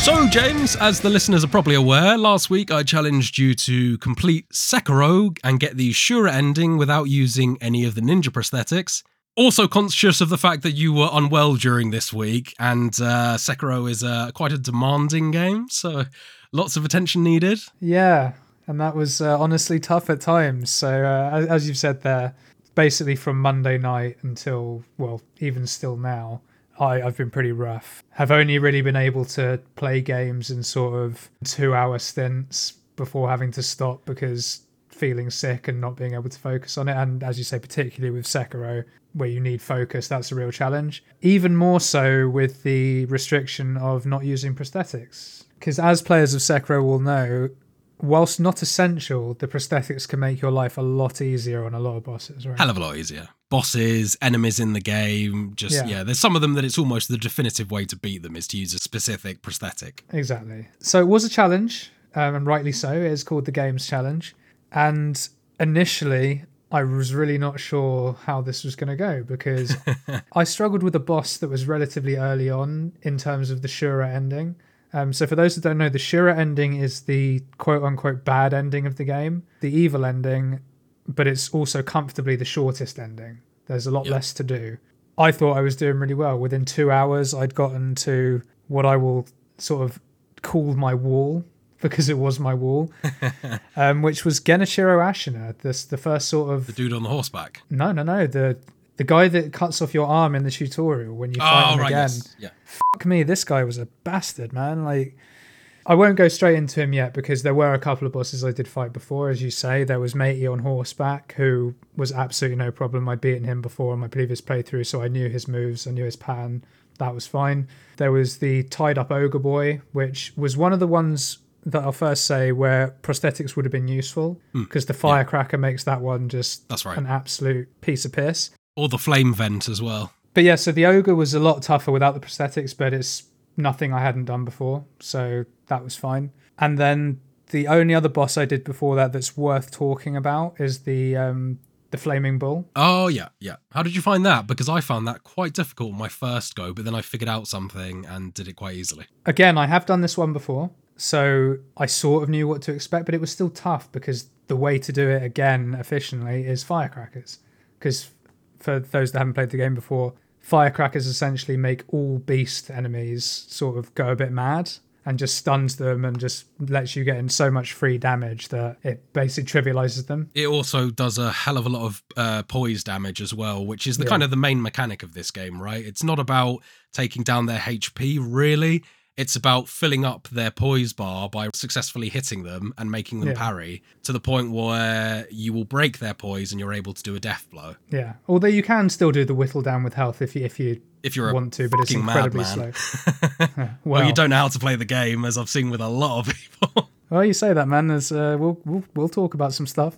So, James, as the listeners are probably aware, last week I challenged you to complete Sekiro and get the Shura ending without using any of the ninja prosthetics. Also conscious of the fact that you were unwell during this week, and uh, Sekiro is uh, quite a demanding game, so lots of attention needed. Yeah, and that was uh, honestly tough at times. So, uh, as, you've said there, basically from Monday night until, well, even still now, I, I've been pretty rough. Have only really been able to play games in sort of two hour stints before having to stop because feeling sick and not being able to focus on it. And as you say, particularly with Sekiro, where you need focus, that's a real challenge. Even more so with the restriction of not using prosthetics. Because as players of Sekiro will know, whilst not essential, the prosthetics can make your life a lot easier on a lot of bosses, right? Hell of a lot easier. Bosses, enemies in the game, just Yeah. yeah. There's some of them that it's almost the definitive way to beat them is to use a specific prosthetic. Exactly. So it was a challenge, um, and rightly so. It is called the Games Challenge. And initially, I was really not sure how this was going to go because I struggled with a boss that was relatively early on in terms of the Shura ending. Um, so, for those that don't know, the Shura ending is the quote unquote bad ending of the game, the evil ending, but it's also comfortably the shortest ending. There's a lot Yeah. less to do. I thought I was doing really well. Within two hours, I'd gotten to what I will sort of call my wall because it was my wall, um, which was Genichiro Ashina. This the first sort of The dude on the horseback. no, no, no. The the guy that cuts off your arm in the tutorial when you fight Oh him right, again. yes. Yeah. Fuck me, this guy was a bastard, man. Like, I won't go straight into him yet because there were a couple of bosses I did fight before, as you say. There was Matey on horseback, who was absolutely no problem. I'd beaten him before in my previous playthrough, so I knew his moves, I knew his pattern. That was fine. There was the tied up ogre boy, which was one of the ones that I'll first say where prosthetics would have been useful because the firecracker makes that one just Hmm. That's right. an absolute piece of piss. Or the flame vent as well. But yeah, so the ogre was a lot tougher without the prosthetics, but it's nothing I hadn't done before, so that was fine. And then the only other boss I did before that that's worth talking about is the um, the flaming bull. Oh yeah, yeah. How did you find that? Because I found that quite difficult my first go, but then I figured out something and did it quite easily. Again, I have done this one before, so I sort of knew what to expect, but it was still tough because the way to do it again efficiently is firecrackers. Because for those that haven't played the game before, firecrackers essentially make all beast enemies sort of go a bit mad and just stuns them and just lets you get in so much free damage that it basically trivializes them. It also does a hell of a lot of uh, poise damage as well, which is the Yeah. kind of the main mechanic of this game, right? It's not about taking down their HP, really. It's about filling up their poise bar by successfully hitting them and making them Yeah. parry to the point where you will break their poise and you're able to do a death blow. Yeah. Although you can still do the whittle down with health if you if you If you're want to, but it's incredibly slow. Yeah, well, you don't know how to play the game, as I've seen with a lot of people. Well, you say that, man. There's, uh, we'll, we'll we'll talk about some stuff.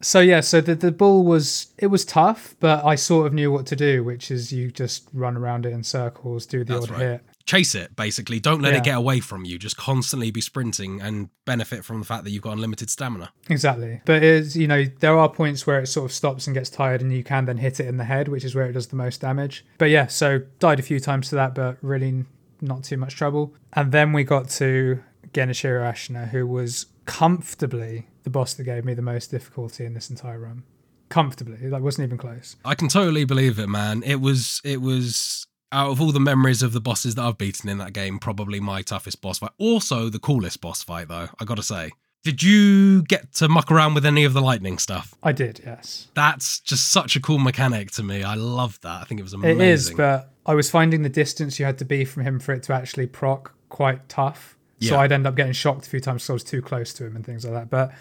so yeah, so the the bull was it was tough, but I sort of knew what to do, which is you just run around it in circles, do the That's odd right. hit. Chase it, basically. Don't let Yeah. it get away from you. Just constantly be sprinting and benefit from the fact that you've got unlimited stamina. Exactly. But it's you know there are points where it sort of stops and gets tired, and you can then hit it in the head, which is where it does the most damage. But yeah, so died a few times to that, but really not too much trouble. And then we got to Genichiro Ashina, who was comfortably the boss that gave me the most difficulty in this entire run. Comfortably, that wasn't even close. I can totally believe it, man. It was it was out of all the memories of the bosses that I've beaten in that game, probably my toughest boss fight. Also the coolest boss fight though, I gotta say. Did you get to muck around with any of the lightning stuff? I did, yes. That's just such a cool mechanic to me. I love that. I think it was amazing. It is, but I was finding the distance you had to be from him for it to actually proc quite tough. So I'd end up getting shocked a few times because I was too close to him and things like that. But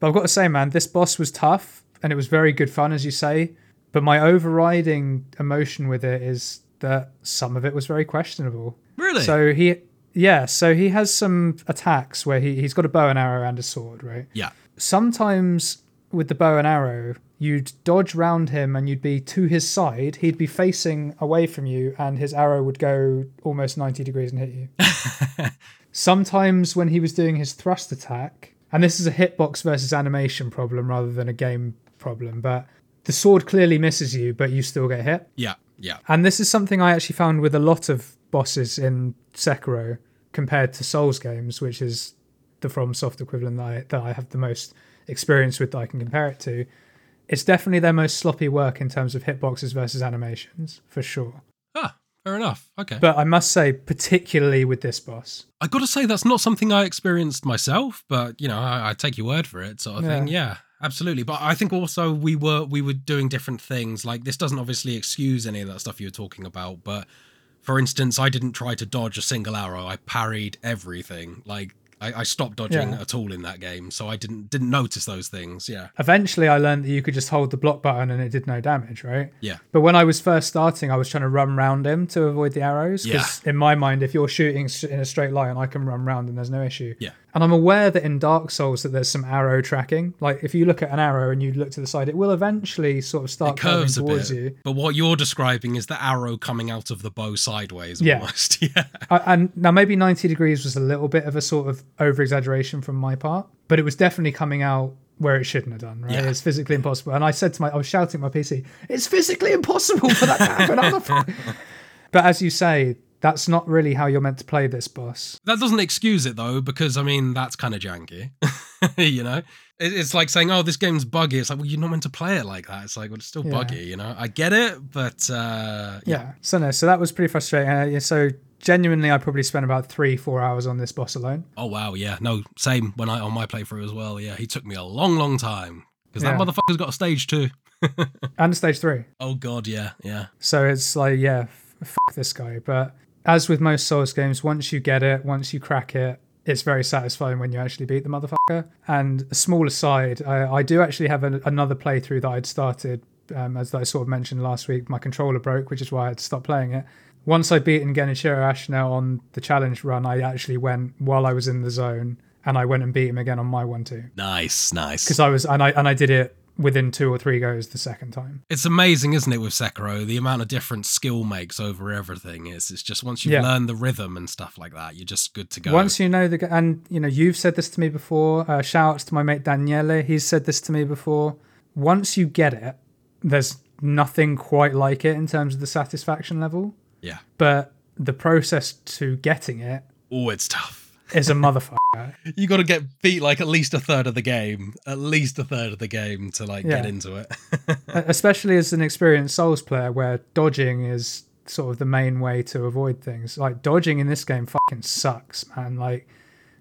but I've got to say, man, this boss was tough and it was very good fun, as you say. But my overriding emotion with it is that some of it was very questionable. really? So he, yeah, so he has some attacks where he, he's got a bow and arrow and a sword, right? yeah. sometimes with the bow and arrow, you'd dodge round him and you'd be to his side. He'd be facing away from you, and his arrow would go almost 90 degrees and hit you. sometimes when he was doing his thrust attack, and this is a hitbox versus animation problem rather than a game problem, but the sword clearly misses you, but you still get hit. Yeah. Yeah. And this is something I actually found with a lot of bosses in Sekiro compared to Souls games, which is the FromSoft equivalent that I, that I have the most experience with that I can compare it to. It's definitely their most sloppy work in terms of hitboxes versus animations, for sure. Ah, fair enough. Okay. But I must say, particularly with this boss, I got to say that's not something I experienced myself, but you know, I, I take your word for it, sort of thing. Yeah, absolutely. But I think also we were we were doing different things. Like this doesn't obviously excuse any of that stuff you were talking about, but for instance, I didn't try to dodge a single arrow. I parried everything. Like I, I stopped dodging Yeah. at all in that game, so I didn't didn't notice those things. Yeah, eventually I learned that you could just hold the block button and it did no damage, right? yeah, But when I was first starting, I was trying to run round him to avoid the arrows. Because in my mind, if you're shooting in a straight line, I can run round and there's no issue. yeah. And I'm aware that in Dark Souls that there's some arrow tracking. Like if you look at an arrow and you look to the side, it will eventually sort of start It curves a bit. towards you. But what you're describing is the arrow coming out of the bow sideways Yeah. almost. Yeah. I, and now maybe 90 degrees was a little bit of a sort of over exaggeration from my part, but it was definitely coming out where it shouldn't have done, right? Yeah. It's physically impossible. And I said to my, I was shouting at my PC, it's physically impossible for that to happen. But as you say, that's not really how you're meant to play this boss. That doesn't excuse it though, because I mean that's kind of janky. you know, it's like saying, "Oh, this game's buggy." It's like, well, you're not meant to play it like that. It's like, well, it's still Yeah. buggy. You know, I get it, but uh, Yeah. So no, so that was pretty frustrating. Uh, yeah, so genuinely, I probably spent about three, four hours on this boss alone. Oh wow, yeah, no, same when I on my playthrough as well. Yeah, he took me a long, long time because that motherfucker's got a stage two. And stage three. Oh god, yeah, yeah, So it's like, yeah, f- fuck this guy. But as with most Souls games, once you get it, once you crack it, it's very satisfying when you actually beat the motherfucker. And a small aside, I, I do actually have a, another playthrough that I'd started, um, as I sort of mentioned last week. My controller broke, which is why I had to stop playing it. Once I'd beaten Genichiro Ashina on the challenge run, I actually went while I was in the zone and I went and beat him again on my one too. nice, nice. Because I was and I and I did it within two or three goes the second time. It's amazing, isn't it, with Sekiro? The amount of different skill makes over everything is. It's just once you've Yeah. learned the rhythm and stuff like that, you're just good to go. Once you know the and you know you've said this to me before. Uh, shout outs to my mate Daniele. He's said this to me before. Once you get it, there's nothing quite like it in terms of the satisfaction level. yeah. But the process to getting it Oh, it's tough. Is a motherfucker. You got to get beat like at least a third of the game, at least a third of the game to like get into it. Especially as an experienced Souls player, where dodging is sort of the main way to avoid things. Like dodging in this game fucking sucks, man. Like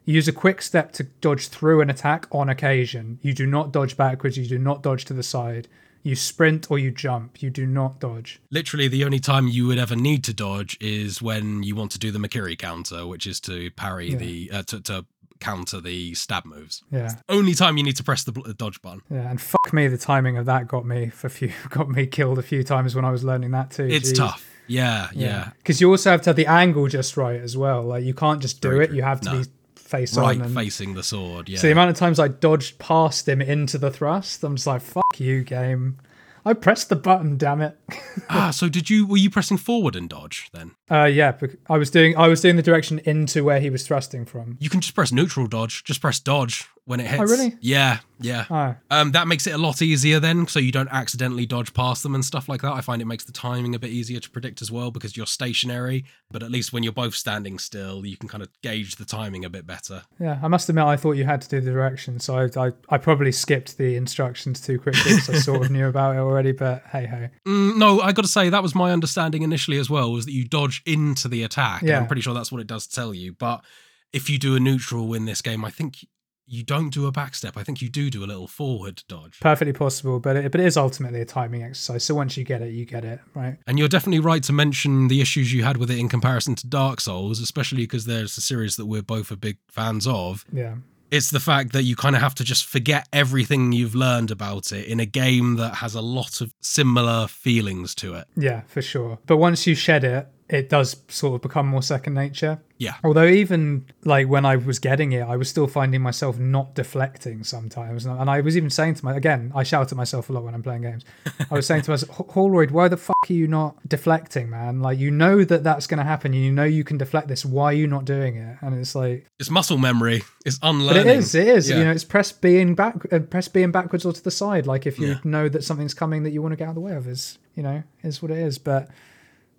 you use a quick step to dodge through an attack on occasion. You do not dodge backwards. You do not dodge to the side. You sprint or you jump. You do not dodge. Literally, the only time you would ever need to dodge is when you want to do the Mikiri counter, which is to parry Yeah. the uh, to, to counter the stab moves. Yeah, Only time you need to press the, the dodge button. yeah. And fuck me, the timing of that got me for few got me killed a few times when I was learning that too. It's Jeez. tough. Yeah, yeah. Because you also have to have the angle just right as well. Like you can't just do Very it. true. You have to No. be face Right, on and facing the sword. Yeah. So the amount of times I dodged past him into the thrust, I'm just like, fuck you, game. I pressed the button, damn it. ah, so did you? Were you pressing forward and dodge then? Uh, yeah, I was doing I was doing the direction into where he was thrusting from. You can just press neutral dodge. Just press dodge when it hits. Oh, really? Yeah, yeah. Oh, Um, that makes it a lot easier then, so you don't accidentally dodge past them and stuff like that. I find it makes the timing a bit easier to predict as well because you're stationary. But at least when you're both standing still, you can kind of gauge the timing a bit better. yeah. I must admit, I thought you had to do the direction, so I I, I probably skipped the instructions too quickly because I sort of knew about it already. But hey ho, Mm, no, I got to say that was my understanding initially as well. Was that you dodge into the attack? and Yeah. I'm pretty sure that's what it does tell you. But if you do a neutral in this game, I think you don't do a backstep. I think you do do a little forward dodge. perfectly possible. But it, but it is ultimately a timing exercise. So once you get it, you get it, right? And you're definitely right to mention the issues you had with it in comparison to Dark Souls, especially because there's a series that we're both a big fans of. Yeah. It's the fact that you kind of have to just forget everything you've learned about it in a game that has a lot of similar feelings to it. Yeah, for sure. But once you shed it, it does sort of become more second nature. Yeah. Although even like when I was getting it, I was still finding myself not deflecting sometimes, and I was even saying to my again, I shout at myself a lot when I'm playing games. I was saying to myself, "H- Holroyd, why the fuck are you not deflecting, man? Like you know that that's going to happen, you know you can deflect this. Why are you not doing it?" And it's like, It's muscle memory. It's unlearning. it is, it is. Yeah. You know, it's press B and back, uh, press B and backwards or to the side. Like if you Yeah. know that something's coming that you want to get out of the way of, is you know, is what it is. But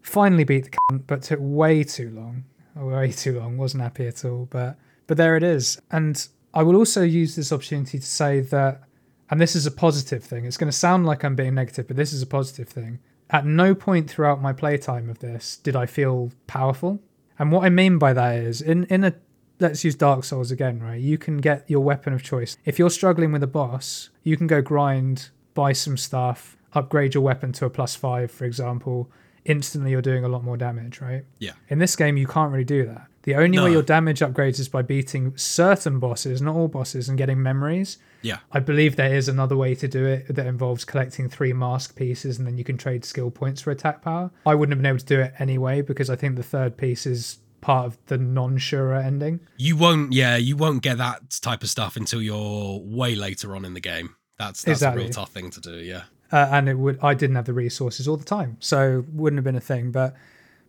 finally beat the cunt, but took way too long. Way too long. Wasn't happy at all. But but there it is. And I will also use this opportunity to say that, and this is a positive thing. It's going to sound like I'm being negative, but this is a positive thing. At no point throughout my playtime of this did I feel powerful. And what I mean by that is, in in a let's use Dark Souls again, right? You can get your weapon of choice. If you're struggling with a boss, you can go grind, buy some stuff, upgrade your weapon to a plus five, for example. Instantly, you're doing a lot more damage, right? Yeah. In this game, you can't really do that. The only way your damage upgrades is by beating certain bosses, not all bosses, and getting memories. Yeah. I believe there is another way to do it that involves collecting three mask pieces and then you can trade skill points for attack power. I wouldn't have been able to do it anyway because I think the third piece is part of the non-Shura ending. You won't, yeah, you won't get that type of stuff until you're way later on in the game. That's that's a real tough thing to do. Yeah. Uh, and it would I didn't have the resources all the time, so wouldn't have been a thing. But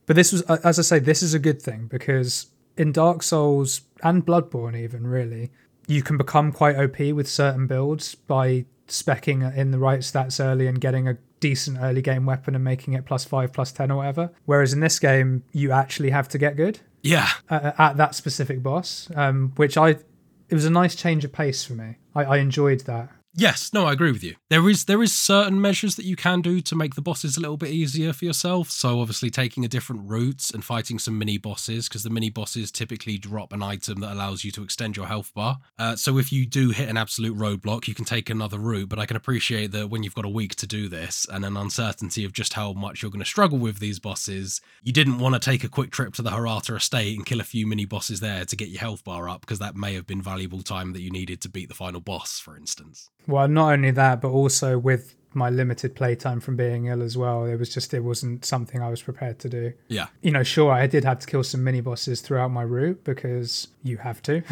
but this was, uh, as I say, this is a good thing because in Dark Souls and Bloodborne, even really, you can become quite OP with certain builds by specking in the right stats early and getting a decent early game weapon and making it plus five, plus ten, or whatever. Whereas in this game, you actually have to get good Yeah. uh, at that specific boss, um, which I it was a nice change of pace for me. I, I enjoyed that. Yes, no, I agree with you. There is there is certain measures that you can do to make the bosses a little bit easier for yourself. So obviously taking a different route and fighting some mini bosses because the mini bosses typically drop an item that allows you to extend your health bar. Uh, so if you do hit an absolute roadblock, you can take another route. But I can appreciate that when you've got a week to do this and an uncertainty of just how much you're going to struggle with these bosses, you didn't want to take a quick trip to the Hirata estate and kill a few mini bosses there to get your health bar up because that may have been valuable time that you needed to beat the final boss, for instance. Well, not only that, but also with my limited playtime from being ill as well, it was just it wasn't something I was prepared to do. Yeah. You know, sure, I did have to kill some mini bosses throughout my route because you have to,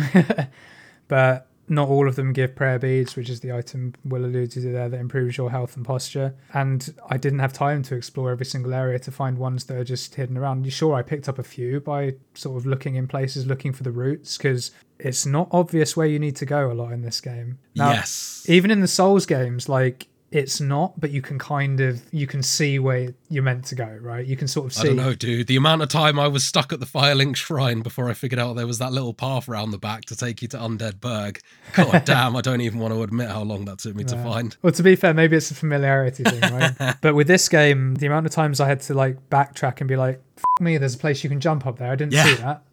but not all of them give prayer beads, which is the item Will alluded to there that improves your health and posture. And I didn't have time to explore every single area to find ones that are just hidden around. Sure, I picked up a few by sort of looking in places, looking for the routes, because it's not obvious where you need to go a lot in this game. Now, yes. even in the souls games like it's not but you can kind of you can see where you're meant to go right you can sort of see. I don't know, dude. The amount of time I was stuck at the Firelink Shrine before I figured out there was that little path around the back to take you to Undead Burg. God damn, I don't even want to admit how long that took me to find. well to be fair maybe it's a familiarity thing right but with this game the amount of times i had to like backtrack and be like F- me there's a place you can jump up there i didn't Yeah. see that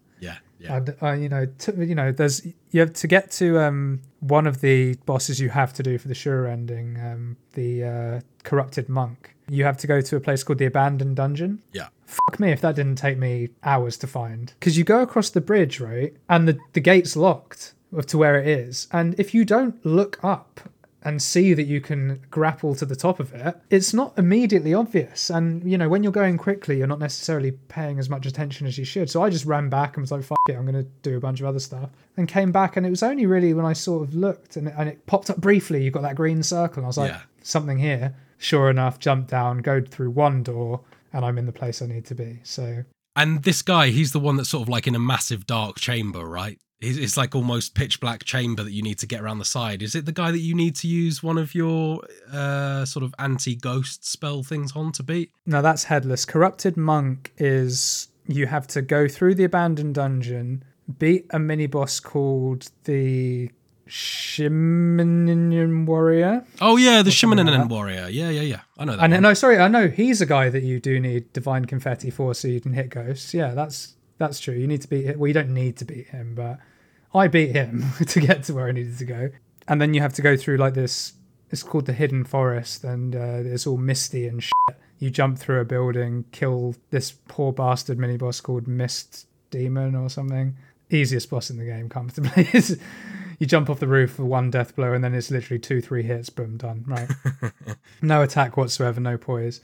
Yeah, and uh, you know to, you know there's you have to get to um one of the bosses you have to do for the Shura ending um the uh corrupted monk. You have to go to a place called the abandoned dungeon. Yeah. fuck me if that didn't take me hours to find. Because you go across the bridge right and the, the gate's locked to where it is. And if you don't look up and see that you can grapple to the top of it it's not immediately obvious. And you know when you're going quickly you're not necessarily paying as much attention as you should. So i just ran back and was like fuck it i'm going to do a bunch of other stuff and came back. And it was only really when i sort of looked and, and it popped up briefly you got that green circle and i was like Yeah. something here. Sure enough jumped down go through one door and i'm in the place i need to be. So And this guy, he's the one that's sort of like in a massive dark chamber, right? It's it's like almost pitch black chamber that you need to get around the side. Is it the guy that you need to use one of your uh, sort of anti ghost spell things on to beat? No, that's headless. Corrupted monk is you have to go through the abandoned dungeon, beat a mini boss called the Shiminin Warrior. Oh yeah, the something like Shimananen that. warrior. Yeah, yeah, yeah. I know that. And one. no, sorry, I know he's a guy that you do need divine confetti for, so you can hit ghosts. Yeah, that's that's true. You need to beat it. Well, you don't need to beat him, but I beat him to get to where I needed to go. And then you have to go through like this. It's called the hidden forest, and uh, it's all misty and shit. You jump through a building, kill this poor bastard mini boss called Mist Demon or something. Easiest boss in the game, comfortably. Is you jump off the roof for one death blow, and then it's literally two, three hits, boom, done. Right. no attack whatsoever, no poise.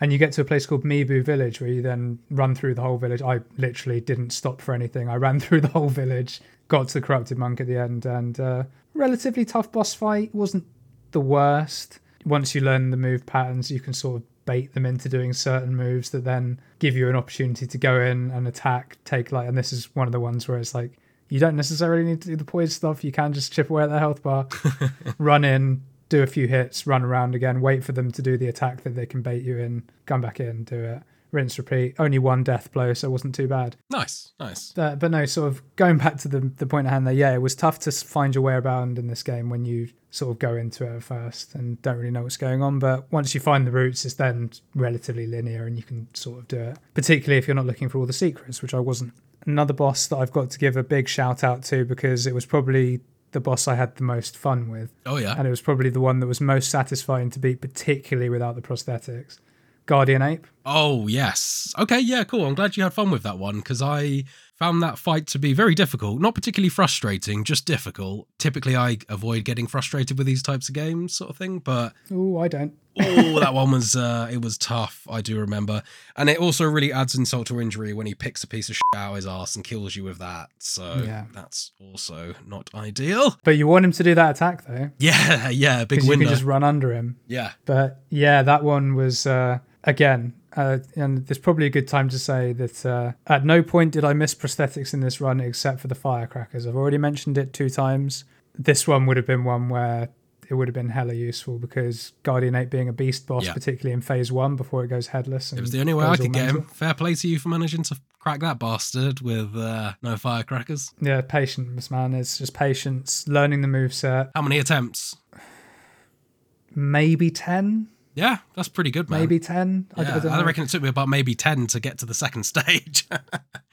And you get to a place called Mibu Village where you then run through the whole village. I literally didn't stop for anything. I ran through the whole village, got to the corrupted monk at the end, and uh, relatively tough boss fight. Wasn't the worst. Once you learn the move patterns, you can sort of bait them into doing certain moves that then give you an opportunity to go in and attack, take like, and this is one of the ones where it's like, you don't necessarily need to do the poise stuff. You can just chip away at their health bar, run in, do a few hits, run around again, wait for them to do the attack that they can bait you in, come back in, do it, rinse, repeat. Only one death blow, so it wasn't too bad. nice, nice. Uh, but no, sort of going back to the the point at hand there. Yeah, it was tough to find your way around in this game when you sort of go into it at first and don't really know what's going on. But once you find the routes, it's then relatively linear and you can sort of do it. Particularly if you're not looking for all the secrets, which I wasn't. Another boss that I've got to give a big shout out to because it was probably the boss I had the most fun with, Oh yeah. and it was probably the one that was most satisfying to beat, particularly without the prosthetics. Guardian Ape. Oh, yes. Okay, yeah, cool. I'm glad you had fun with that one because I found that fight to be very difficult. Not particularly frustrating, just difficult. Typically, I avoid getting frustrated with these types of games, sort of thing. But Oh, I don't. oh, that one was uh, it was tough. I do remember, and it also really adds insult to injury when he picks a piece of shit out of his ass and kills you with that. So Yeah. that's also not ideal. But you want him to do that attack though, Yeah, yeah, big because you can just run under him. Yeah, But yeah, that one was uh, again, uh, and there's probably a good time to say that uh, at no point did I miss prosthetics in this run except for the firecrackers. I've already mentioned it two times. This one would have been one where it would have been hella useful because Guardian Ape being a beast boss, Yeah. particularly in phase one before it goes headless. it was the only way I could get him. Fair play to you for managing to crack that bastard with uh, no firecrackers. Yeah, patience, man. It's just patience, learning the moveset. How many attempts? Maybe 10, Yeah, that's pretty good, man. maybe 10. I, Yeah, I don't I know. reckon it took me about maybe 10 to get to the second stage.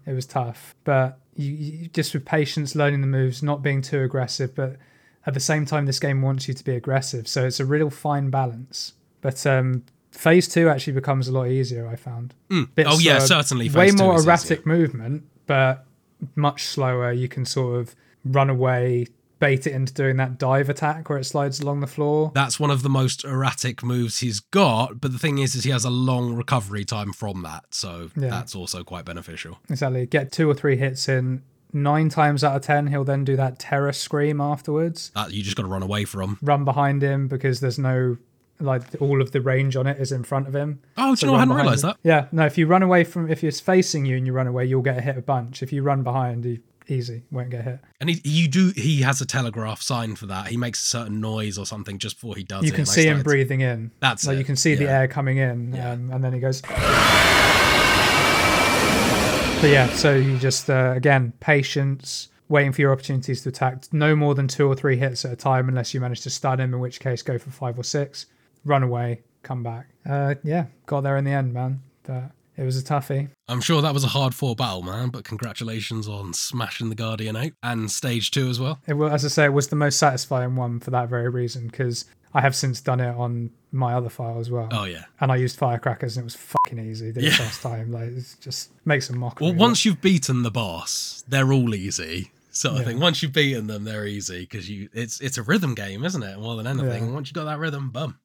It was tough, but you, you just with patience, learning the moves, not being too aggressive, but at the same time, this game wants you to be aggressive. So it's a real fine balance. But um, phase two actually becomes a lot easier. I found. Bit oh, yeah, slower, certainly. Way two more erratic easier. movement, but much slower. You can sort of run away, bait it into doing that dive attack where it slides along the floor. That's one of the most erratic moves he's got. But the thing is, is he has a long recovery time from that. So Yeah. that's also quite beneficial. Exactly. Get two or three hits in. Nine times out of ten, he'll then do that terror scream afterwards. That you just got to run away from. run behind him because there's no like all of the range on it is in front of him. Oh, do So you know, I hadn't realised him. that. Yeah, no. If you run away from, if he's facing you and you run away, you'll get hit a bunch. If you run behind, you easy won't get hit. And he, you do. He has a telegraph sign for that. He makes a certain noise or something just before he does it. You can and I see him breathing in. That's like it, you can see the air coming in, Yeah. um, and then he goes. But yeah, so you just uh, again patience, waiting for your opportunities to attack. No more than two or three hits at a time, unless you manage to stun him. In which case, go for five or six. Run away, come back. Uh, yeah, got there in the end, man. But it was a toughie. I'm sure that was a hard fought battle, man. But congratulations on smashing the Guardian out and Stage Two as well. It was, as I say, it was the most satisfying one for that very reason because I have since done it on my other file as well. Oh yeah. And I used firecrackers and it was fucking easy. It Yeah. first time. Like it just makes a mockery. Well, once you've beaten the boss, they're all easy. Sort of Yeah. thing. Once you've beaten them, they're easy because you it's it's a rhythm game, isn't it? More than anything. Yeah. Once you got that rhythm, bum.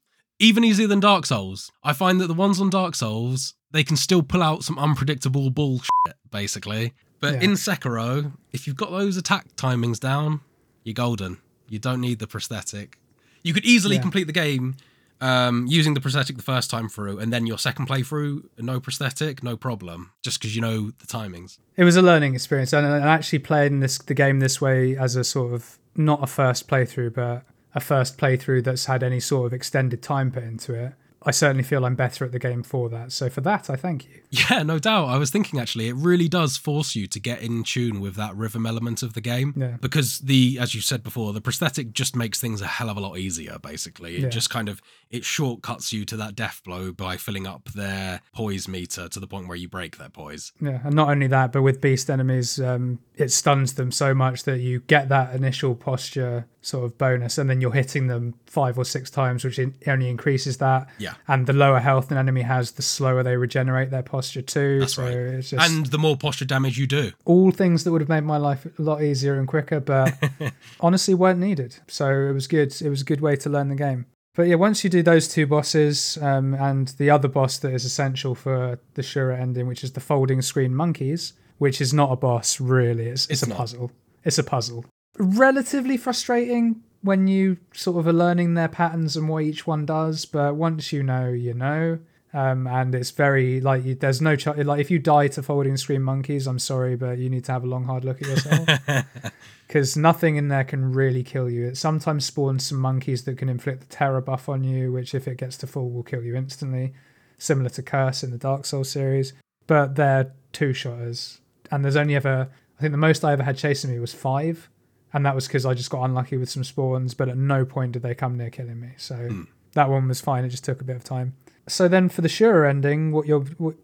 Even easier than Dark Souls. I find that the ones on Dark Souls, they can still pull out some unpredictable bullshit, basically. But Yeah. in Sekiro, if you've got those attack timings down, you're golden. You don't need the prosthetic. You could easily Yeah. complete the game um, using the prosthetic the first time through, and then your second playthrough, no prosthetic, no problem, just because you know the timings. It was a learning experience, and, and actually playing this the game this way as a sort of not a first playthrough, but a first playthrough that's had any sort of extended time put into it. I certainly feel I'm better at the game for that. So for that, I thank you. Yeah, no doubt. I was thinking actually, it really does force you to get in tune with that rhythm element of the game. Yeah. Because the, as you said before, the prosthetic just makes things a hell of a lot easier, basically. It Yeah. just kind of, it shortcuts you to that death blow by filling up their poise meter to the point where you break their poise. Yeah, and not only that, but with beast enemies, um, it stuns them so much that you get that initial posture sort of bonus, and then you're hitting them five or six times, which only increases that. Yeah. And the lower health an enemy has, the slower they regenerate their posture too. That's so right. It's just And the more posture damage you do. all things that would have made my life a lot easier and quicker, but honestly weren't needed. So it was good. It was a good way to learn the game. But yeah, once you do those two bosses um, and the other boss that is essential for the Shura ending, which is the folding screen monkeys, which is not a boss really. It's, it's, It's a not. puzzle. It's a puzzle. Relatively frustrating when you sort of are learning their patterns and what each one does, but once you know, you know. Um, and it's very like you, there's no ch- like if you die to folding screen monkeys, I'm sorry, but you need to have a long hard look at yourself because nothing in there can really kill you. It sometimes spawns some monkeys that can inflict the terror buff on you, which if it gets to full will kill you instantly, similar to Curse in the Dark Souls series. But they're two shotters, and there's only ever I think the most I ever had chasing me was five, and that was because I just got unlucky with some spawns. But at no point did they come near killing me, so that one was fine. It just took a bit of time. So then for the Shura ending, what you're what,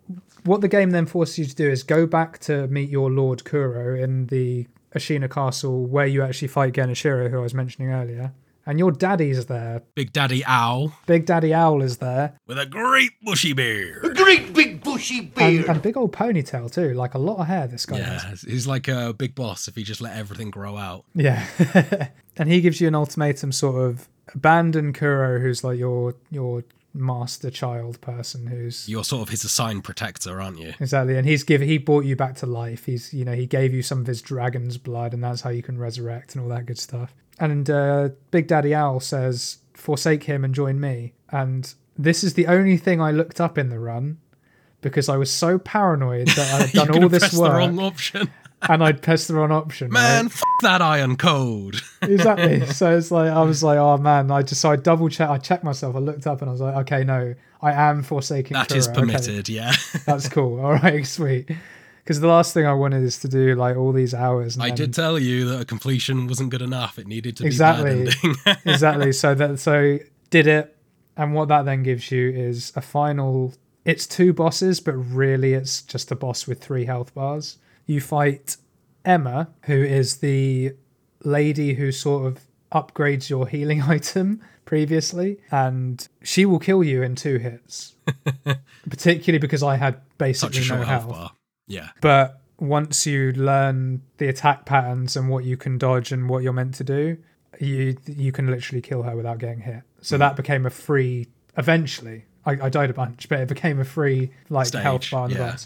what the game then forces you to do is go back to meet your Lord Kuro in the Ashina Castle where you actually fight Genichiro, who I was mentioning earlier. And your daddy's there. Big Daddy Owl Big Daddy Owl is there. with a great bushy beard. A Great big bushy And, beard. and big old ponytail too, like a lot of hair. This guy has. Yeah, he's like a big boss if he just let everything grow out. Yeah. and he gives you an ultimatum sort of abandon Kuro, who's like your your master child person who's You're sort of his assigned protector, aren't you? exactly and he's give he brought you back to life. He's you know, he gave you some of his dragon's blood and that's how you can resurrect and all that good stuff. And uh Big Daddy Owl says, Forsake him and join me. And this is the only thing I looked up in the run because I was so paranoid that I'd You're done all this work wrong option. And I'd pressed the wrong option. Man, right? f- that iron code. exactly. So it's like I was like, oh man, I just so I double check, I checked myself, I looked up, and I was like, okay, no, I am forsaking. That Kuro. is Okay, permitted, yeah. that's cool. All right, sweet. Because the last thing I wanted is to do like all these hours. And I then- did tell you that a completion wasn't good enough. It needed to Exactly. be bad ending. exactly. So that so did it, and what that then gives you is a final. It's two bosses, but really it's just a boss with three health bars. You fight Emma, who is the lady who sort of upgrades your healing item previously, and she will kill you in two hits. Particularly because I had basically no health health. bar. Yeah. But once you learn the attack patterns and what you can dodge and what you're meant to do, you you can literally kill her without getting hit. So Hmm. that became a free. Eventually, I, I died a bunch, but it became a free like Stage, health bar in the yeah.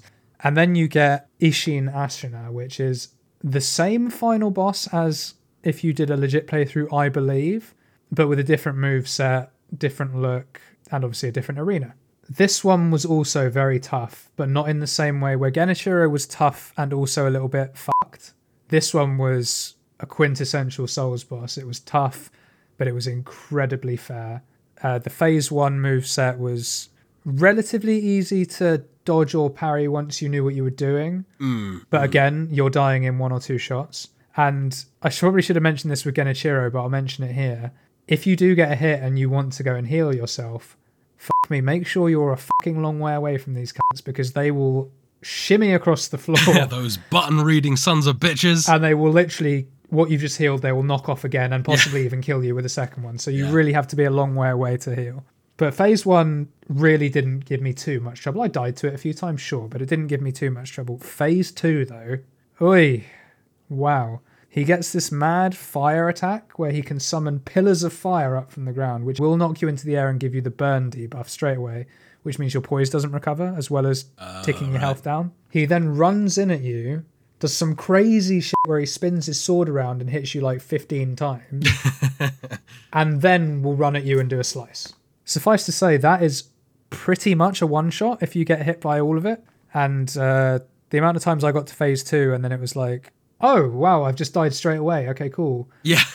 And then you get Ishin Ashina, which is the same final boss as if you did a legit playthrough, I believe, but with a different move set, different look, and obviously a different arena. This one was also very tough, but not in the same way where Genichiro was tough and also a little bit fucked. This one was a quintessential Souls boss. It was tough, but it was incredibly fair. Uh, the phase one move set was relatively easy to dodge or parry once you knew what you were doing. Mm, but mm. again, you're dying in one or two shots. And I probably should have mentioned this with Genichiro, but I'll mention it here. If you do get a hit and you want to go and heal yourself, fuck me, make sure you're a fucking long way away from these cunts because they will shimmy across the floor Yeah, those button reading sons of bitches. and they will literally what you've just healed they will knock off again and possibly even kill you with a second one so you Yeah. really have to be a long way away to heal but phase one really didn't give me too much trouble. I died to it a few times sure but it didn't give me too much trouble. Phase two though oi wow. He gets this mad fire attack where he can summon pillars of fire up from the ground which will knock you into the air and give you the burn debuff straight away which means your poise doesn't recover as well as ticking your health down. He then runs in at you does some crazy shit where he spins his sword around and hits you like 15 times and then will run at you and do a slice. Suffice to say, that is pretty much a one shot if you get hit by all of it. And uh, the amount of times I got to phase two and then it was like, oh, wow, I've just died straight away. Okay, cool. yeah.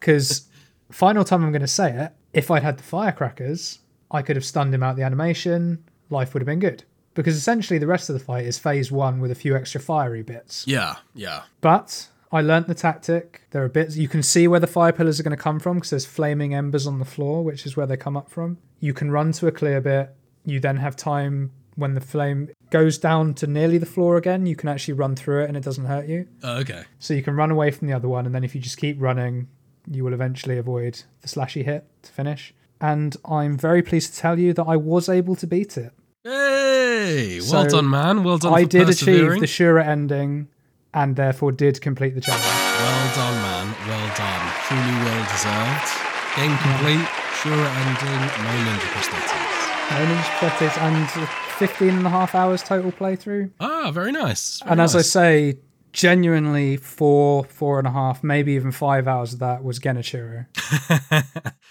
Because, final time I'm going to say it, if I'd had the firecrackers, I could have stunned him out the animation, life would have been good. Because essentially the rest of the fight is phase one with a few extra fiery bits. Yeah. Yeah. But I learnt the tactic. There are bits you can see where the fire pillars are going to come from because there's flaming embers on the floor, which is where they come up from. You can run to a clear bit. You then have time when the flame goes down to nearly the floor again. You can actually run through it and it doesn't hurt you. Oh, okay. So you can run away from the other one, and then if you just keep running, you will eventually avoid the slashy hit to finish. And I'm very pleased to tell you that I was able to beat it. Hey, well So, done, man. Well done. I did achieve the Shura ending, and therefore did complete the challenge. Well done, man. Well done. Truly well deserved. Game complete. Shura ending. No ninja prosthetics. No ninja prosthetics and 15 and a half hours total playthrough. Ah, very nice. Very and as I say, genuinely four, four and a half, maybe even five hours of that was Genichiro.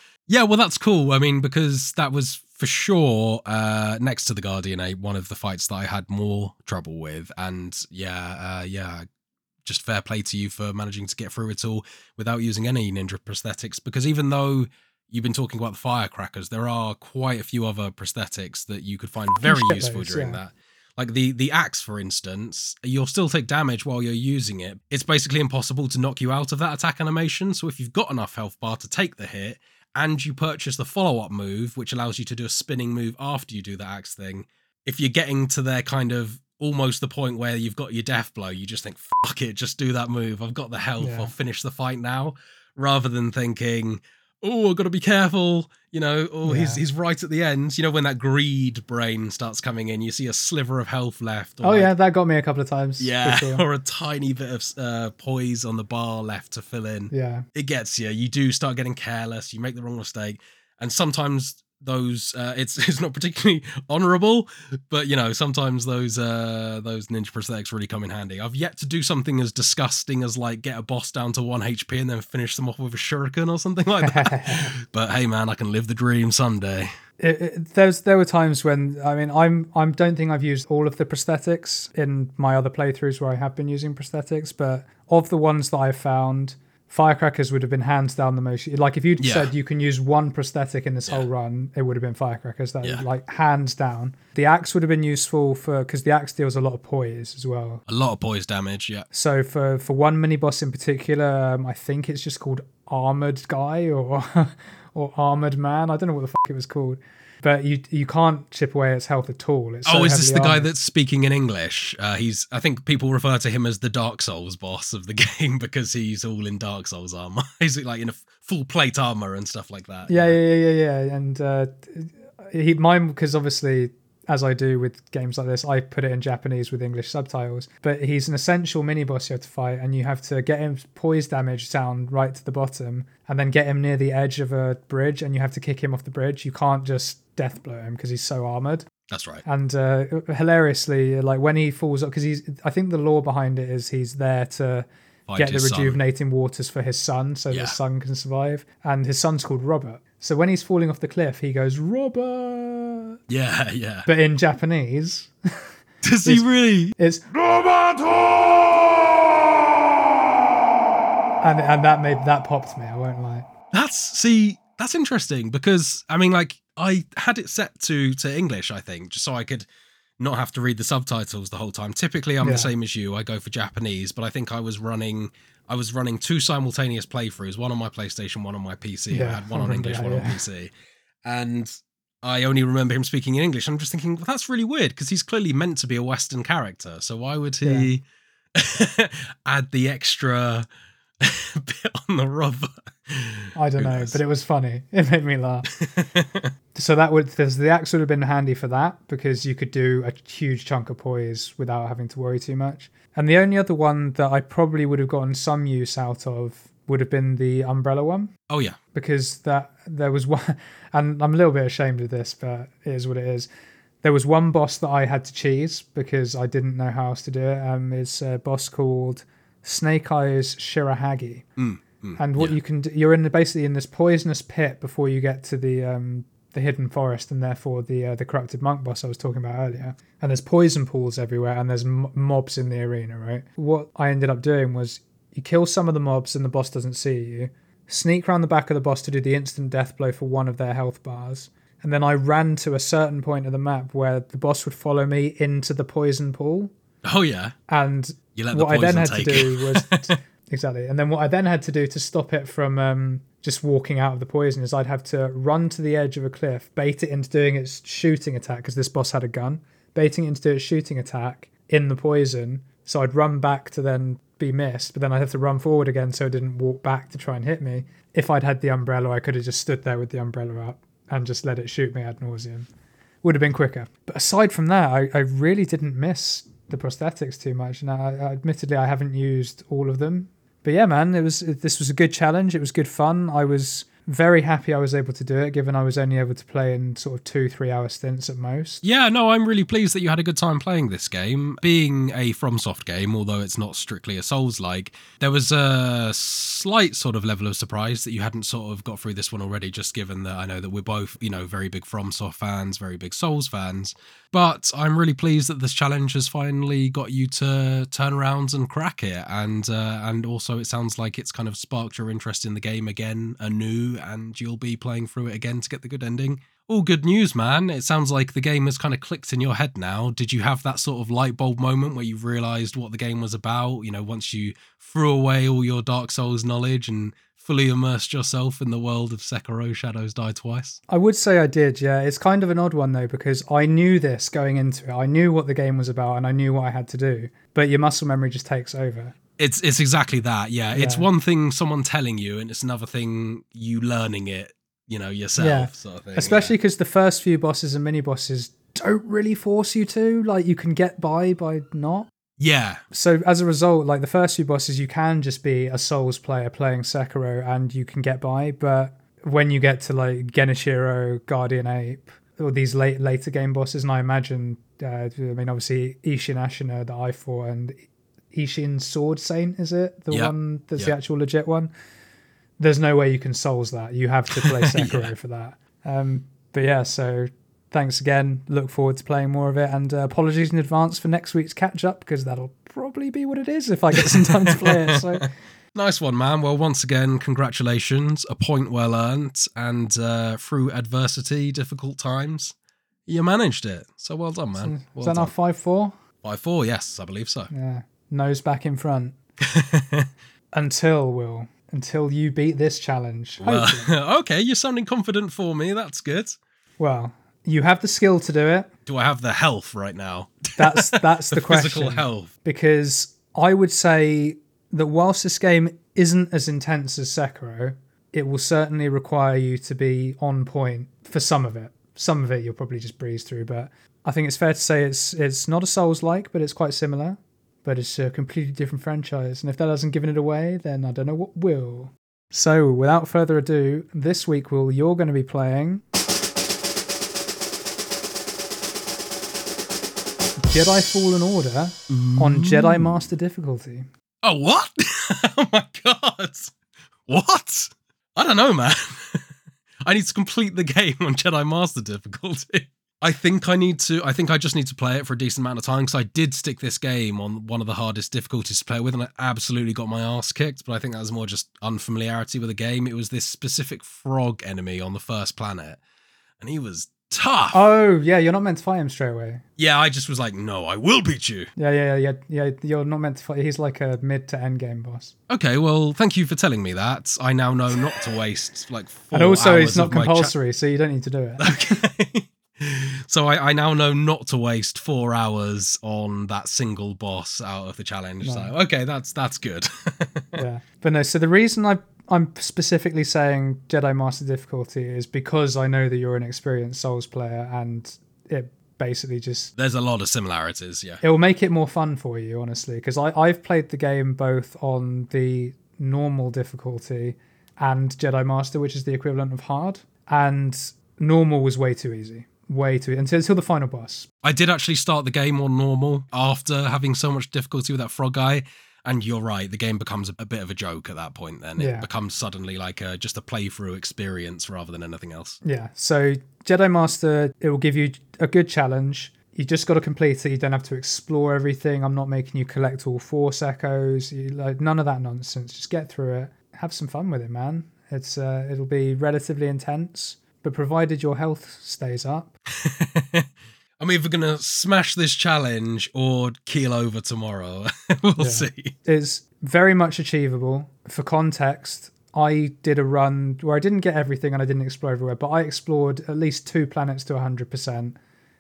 yeah, well, that's cool. I mean, because that was for sure uh, next to the Guardian Ape, one of the fights that I had more trouble with. And yeah, uh, yeah, just fair play to you for managing to get through it all without using any ninja prosthetics. Because even though you've been talking about the firecrackers, there are quite a few other prosthetics that you could find very useful during yeah. that. Like the the axe, for instance, you'll still take damage while you're using it. It's basically impossible to knock you out of that attack animation. So if you've got enough health bar to take the hit, and you purchase the follow up move, which allows you to do a spinning move after you do the axe thing, if you're getting to their kind of almost the point where you've got your death blow, you just think, fuck it, just do that move. I've got the health, Yeah. I'll finish the fight now. Rather than thinking, oh, I've got to be careful. You know, oh, he's Yeah. he's right at the end. You know, when that greed brain starts coming in, you see a sliver of health left. or Oh like- yeah, that got me a couple of times. yeah, sure. or a tiny bit of uh, poise on the bar left to fill in. yeah. It gets you. You do start getting careless. You make the wrong mistake, and sometimes those uh, it's it's not particularly honorable, but you know sometimes those uh, those ninja prosthetics really come in handy. I've yet to do something as disgusting as like get a boss down to one HP and then finish them off with a shuriken or something like that. but hey, man, I can live the dream someday. It, it, there's there were times when I mean I'm I don't think I've used all of the prosthetics in my other playthroughs where I have been using prosthetics, but of the ones that I've found, firecrackers would have been hands down the most. Like if you'd Yeah. said you can use one prosthetic in this whole run, it would have been firecrackers. That Yeah. like hands down. The axe would have been useful for because the axe deals a lot of poise as well. A lot of poise damage. Yeah. So for for one mini boss in particular, um, I think it's just called Armored Guy or or Armored Man. I don't know what the fuck it was called, but you you can't chip away its health at all. It's so oh, is this the heavily guy that's speaking in English? Uh, he's. I think people refer to him as the Dark Souls boss of the game because he's all in Dark Souls armor. he's like in a full plate armor and stuff like that. Yeah, yeah, yeah, yeah, yeah. And uh, he mine because obviously. As I do with games like this, I put it in Japanese with English subtitles. But he's an essential mini boss you have to fight, and you have to get him poise damage down right to the bottom, and then get him near the edge of a bridge, and you have to kick him off the bridge. You can't just death blow him because he's so armored. That's right. And uh, hilariously, like when he falls up, because he's, I think the lore behind it is he's there to Find get the his son. rejuvenating waters for his son, so Yeah. his son can survive. And his son's called Robert. So when he's falling off the cliff, he goes Robert, Yeah, yeah. but in Japanese, Does he really? it's and and that made that popped me. I won't lie. That's see. That's interesting because I mean, like, I had it set to to English. I think just so I could not have to read the subtitles the whole time. Typically, I'm Yeah. the same as you. I go for Japanese, but I think I was running. I was running two simultaneous playthroughs, one on my PlayStation, one on my PC. I Yeah, had one on English, that, one on. PC, and I only remember him speaking in English. I'm just thinking, well, that's really weird because he's clearly meant to be a Western character. So why would he add the extra bit on the rubber? I don't Who know, knows? but it was funny. It made me laugh. so that would the axe would have been handy for that because you could do a huge chunk of poise without having to worry too much. And the only other one that I probably would have gotten some use out of would have been the umbrella one oh yeah, because that there was one, and I'm a little bit ashamed of this, but it is what it is. There was one boss that I had to cheese because I didn't know how else to do it. Um, it's a boss called Snake Eyes Shirahagi, and what you can do, you're in the, basically in this poisonous pit before you get to the um, the hidden forest, and therefore the uh, the corrupted monk boss I was talking about earlier. And there's poison pools everywhere, and there's m- mobs in the arena. Right. What I ended up doing was you kill some of the mobs, and the boss doesn't see you sneak around the back of the boss to do the instant death blow for one of their health bars. And then I ran to a certain point of the map where the boss would follow me into the poison pool. Oh yeah. And You let the what I then had to do was exactly. And then what I then had to do to stop it from um, just walking out of the poison is I'd have to run to the edge of a cliff, bait it into doing its shooting attack because this boss had a gun, baiting it into do its shooting attack in the poison. So I'd run back to then be missed, but then I'd have to run forward again so it didn't walk back to try and hit me. If I'd had the umbrella, I could have just stood there with the umbrella up and just let it shoot me ad nauseum. Would have been quicker. But aside from that, I, I really didn't miss the prosthetics too much. And I, I, admittedly, I haven't used all of them. But yeah, man, it was this was a good challenge. It was good fun. I was very happy I was able to do it, given I was only able to play in sort of two, three hour stints at most. Yeah, no, I'm really pleased that you had a good time playing this game. Being a FromSoft game, although it's not strictly a Souls like, there was a slight sort of level of surprise that you hadn't sort of got through this one already, just given that I know that we're both, you know, very big FromSoft fans, very big Souls fans. But I'm really pleased that this challenge has finally got you to turn around and crack it, and uh, and also it sounds like it's kind of sparked your interest in the game again anew, and you'll be playing through it again to get the good ending. All good news, man. It sounds like the game has kind of clicked in your head now. Did you have that sort of light bulb moment where you realized what the game was about? You know, once you threw away all your Dark Souls knowledge and fully immersed yourself in the world of Sekiro Shadows Die Twice? I would say I did, yeah. It's kind of an odd one though, because I knew this going into it. I knew what the game was about and I knew what I had to do. But your muscle memory just takes over. It's it's exactly that. Yeah. It's one thing someone telling you, and it's another thing you learning it. You know yourself. Yeah. Sort of thing. Especially because the first few bosses and mini bosses don't really force you to. Like you can get by by not. Yeah. So as a result, like the first few bosses, you can just be a Souls player playing Sekiro and you can get by. But when you get to like Genichiro, Guardian Ape, or these late later game bosses, and I imagine, uh, I mean, obviously Ishin Ashina that I fought and Ishin Sword Saint, is it the Yep. one that's the actual legit one? There's no way you can Souls that. You have to play Sekiro for that. Um, but yeah, so thanks again. Look forward to playing more of it. And uh, apologies in advance for next week's catch up because that'll probably be what it is if I get some time to play it. So Nice one, man. Well, once again, congratulations. A point well earned, and uh, through adversity, difficult times, you managed it. So well done, man. is Well that now five four? 5 4, yes, I believe so. Yeah, nose back in front. until Will, until you beat this challenge. Well, okay, you're sounding confident for me. That's good. well, you have the skill to do it. Do I have the health right now? That's that's the, the question. physical health. because I would say that whilst this game isn't as intense as Sekiro, it will certainly require you to be on point for some of it. Some of it you'll probably just breeze through, but I think it's fair to say it's it's not a Souls like, but it's quite similar. But it's a completely different franchise, and if that hasn't given it away, then I don't know what will. So, without further ado, this week, Will, you're going to be playing Jedi Fallen Order on mm. Jedi Master difficulty. Oh, what? oh my god. What? I don't know, man. I need to complete the game on Jedi Master difficulty. I think I need to. I think I just need to play it for a decent amount of time because I did stick this game on one of the hardest difficulties to play with, and I absolutely got my ass kicked. But I think that was more just unfamiliarity with the game. It was this specific frog enemy on the first planet, and he was tough. Oh, yeah, you're not meant to fight him straight away. yeah, I just was like, no, I will beat you. Yeah, yeah, yeah, yeah, yeah. You're not meant to fight. He's like a mid to end game boss. Okay, well, thank you for telling me that. I now know not to waste like four and also, it's not my cha- compulsory, so you don't need to do it. Okay. So I, I now know not to waste four hours on that single boss out of the challenge. So okay, that's that's good. yeah, but no. So the reason I I'm specifically saying Jedi Master difficulty is because I know that you're an experienced Souls player, and it basically just There's a lot of similarities, yeah. it will make it more fun for you, honestly. Because I I've played the game both on the normal difficulty and Jedi Master, which is the equivalent of hard, and normal was way too easy, way too until until the final boss. I did actually start the game on normal after having so much difficulty with that frog guy. And you're right, the game becomes a, a bit of a joke at that point. Then Yeah. it becomes suddenly like a, just a playthrough experience rather than anything else. Yeah. So Jedi Master, it will give you a good challenge. You just got to complete it. You don't have to explore everything. I'm not making you collect all Force echoes. You, like none of that nonsense. Just get through it. Have some fun with it, man. It's uh, it'll be relatively intense, but provided your health stays up. I'm either gonna smash this challenge or keel over tomorrow. we'll Yeah. see. is very much achievable. For context, I did a run where I didn't get everything and I didn't explore everywhere, but I explored at least two planets to 100%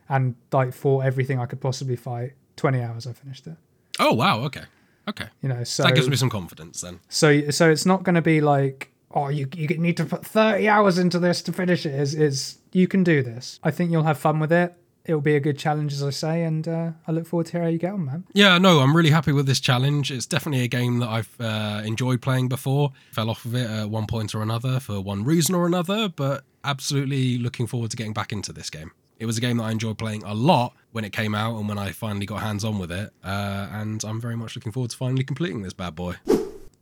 and like fought everything I could possibly fight. 20 hours I finished it. Oh wow, okay. Okay. You know, so that gives me some confidence then. so so it's not going to be like oh you you need to put 30 hours into this to finish it is is you can do this. I think you'll have fun with it. It'll be a good challenge as I say and uh, I look forward to hear how you get on, man. Yeah, no, I'm really happy with this challenge. It's definitely a game that I've uh, enjoyed playing before. Fell off of it at one point or another for one reason or another, but absolutely looking forward to getting back into this game. It was a game that I enjoyed playing a lot when it came out and when I finally got hands on with it. Uh, and I'm very much looking forward to finally completing this bad boy.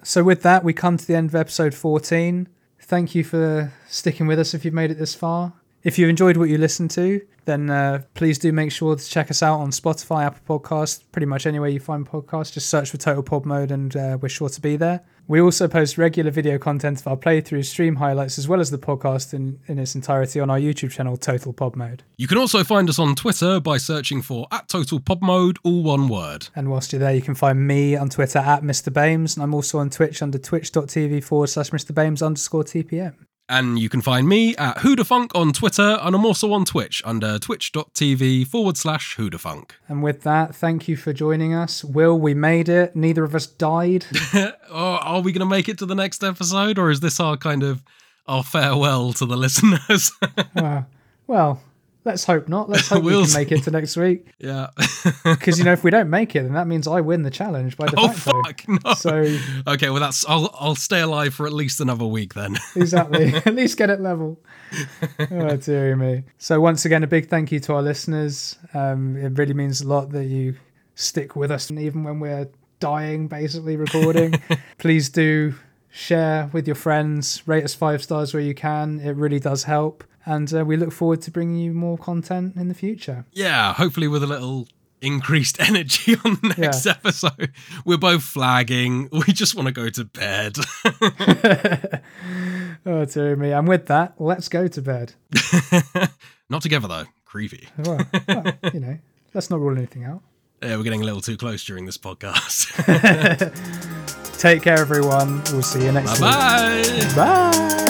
So with that, we come to the end of episode 14. Thank you for sticking with us if you've made it this far. If you enjoyed what you listened to, then uh, please do make sure to check us out on Spotify, Apple Podcasts, pretty much anywhere you find podcasts. Just search for Total Pod Mode and uh, we're sure to be there. We also post regular video content of our playthroughs, stream highlights, as well as the podcast in, in its entirety on our YouTube channel, Total Pod Mode. You can also find us on Twitter by searching for at Total Pod Mode, all one word. And whilst you're there, you can find me on Twitter at Mr. Bames, and I'm also on Twitch under twitch.tv forward slash Mr. Bames underscore TPM. And you can find me at Hoodafunk on Twitter, and I'm also on Twitch under twitch.tv forward slash Hoodafunk. And with that, thank you for joining us. Will, we made it. Neither of us died. oh, are we going to make it to the next episode, or is this our kind of our farewell to the listeners? Uh, well, let's hope not. Let's hope We'll we can make it to next week. yeah. Because, you know, if we don't make it, then that means I win the challenge by de oh fuck no. So, okay, well that's I'll I'll stay alive for at least another week then. exactly. At least get it level. Oh, dear me. So, once again, a big thank you to our listeners. Um, it really means a lot that you stick with us, and even when we're dying, basically recording. Please do share with your friends, rate us five stars where you can. It really does help. And uh, we look forward to bringing you more content in the future. yeah, hopefully with a little increased energy on the next episode. We're both flagging. We just want to go to bed. Oh, dear me. And with that, let's go to bed. Not together though. Creepy. Well, well, you know, let's not rule anything out. Yeah, we're getting a little too close during this podcast. Take care, everyone. We'll see you next Bye bye. week. Bye.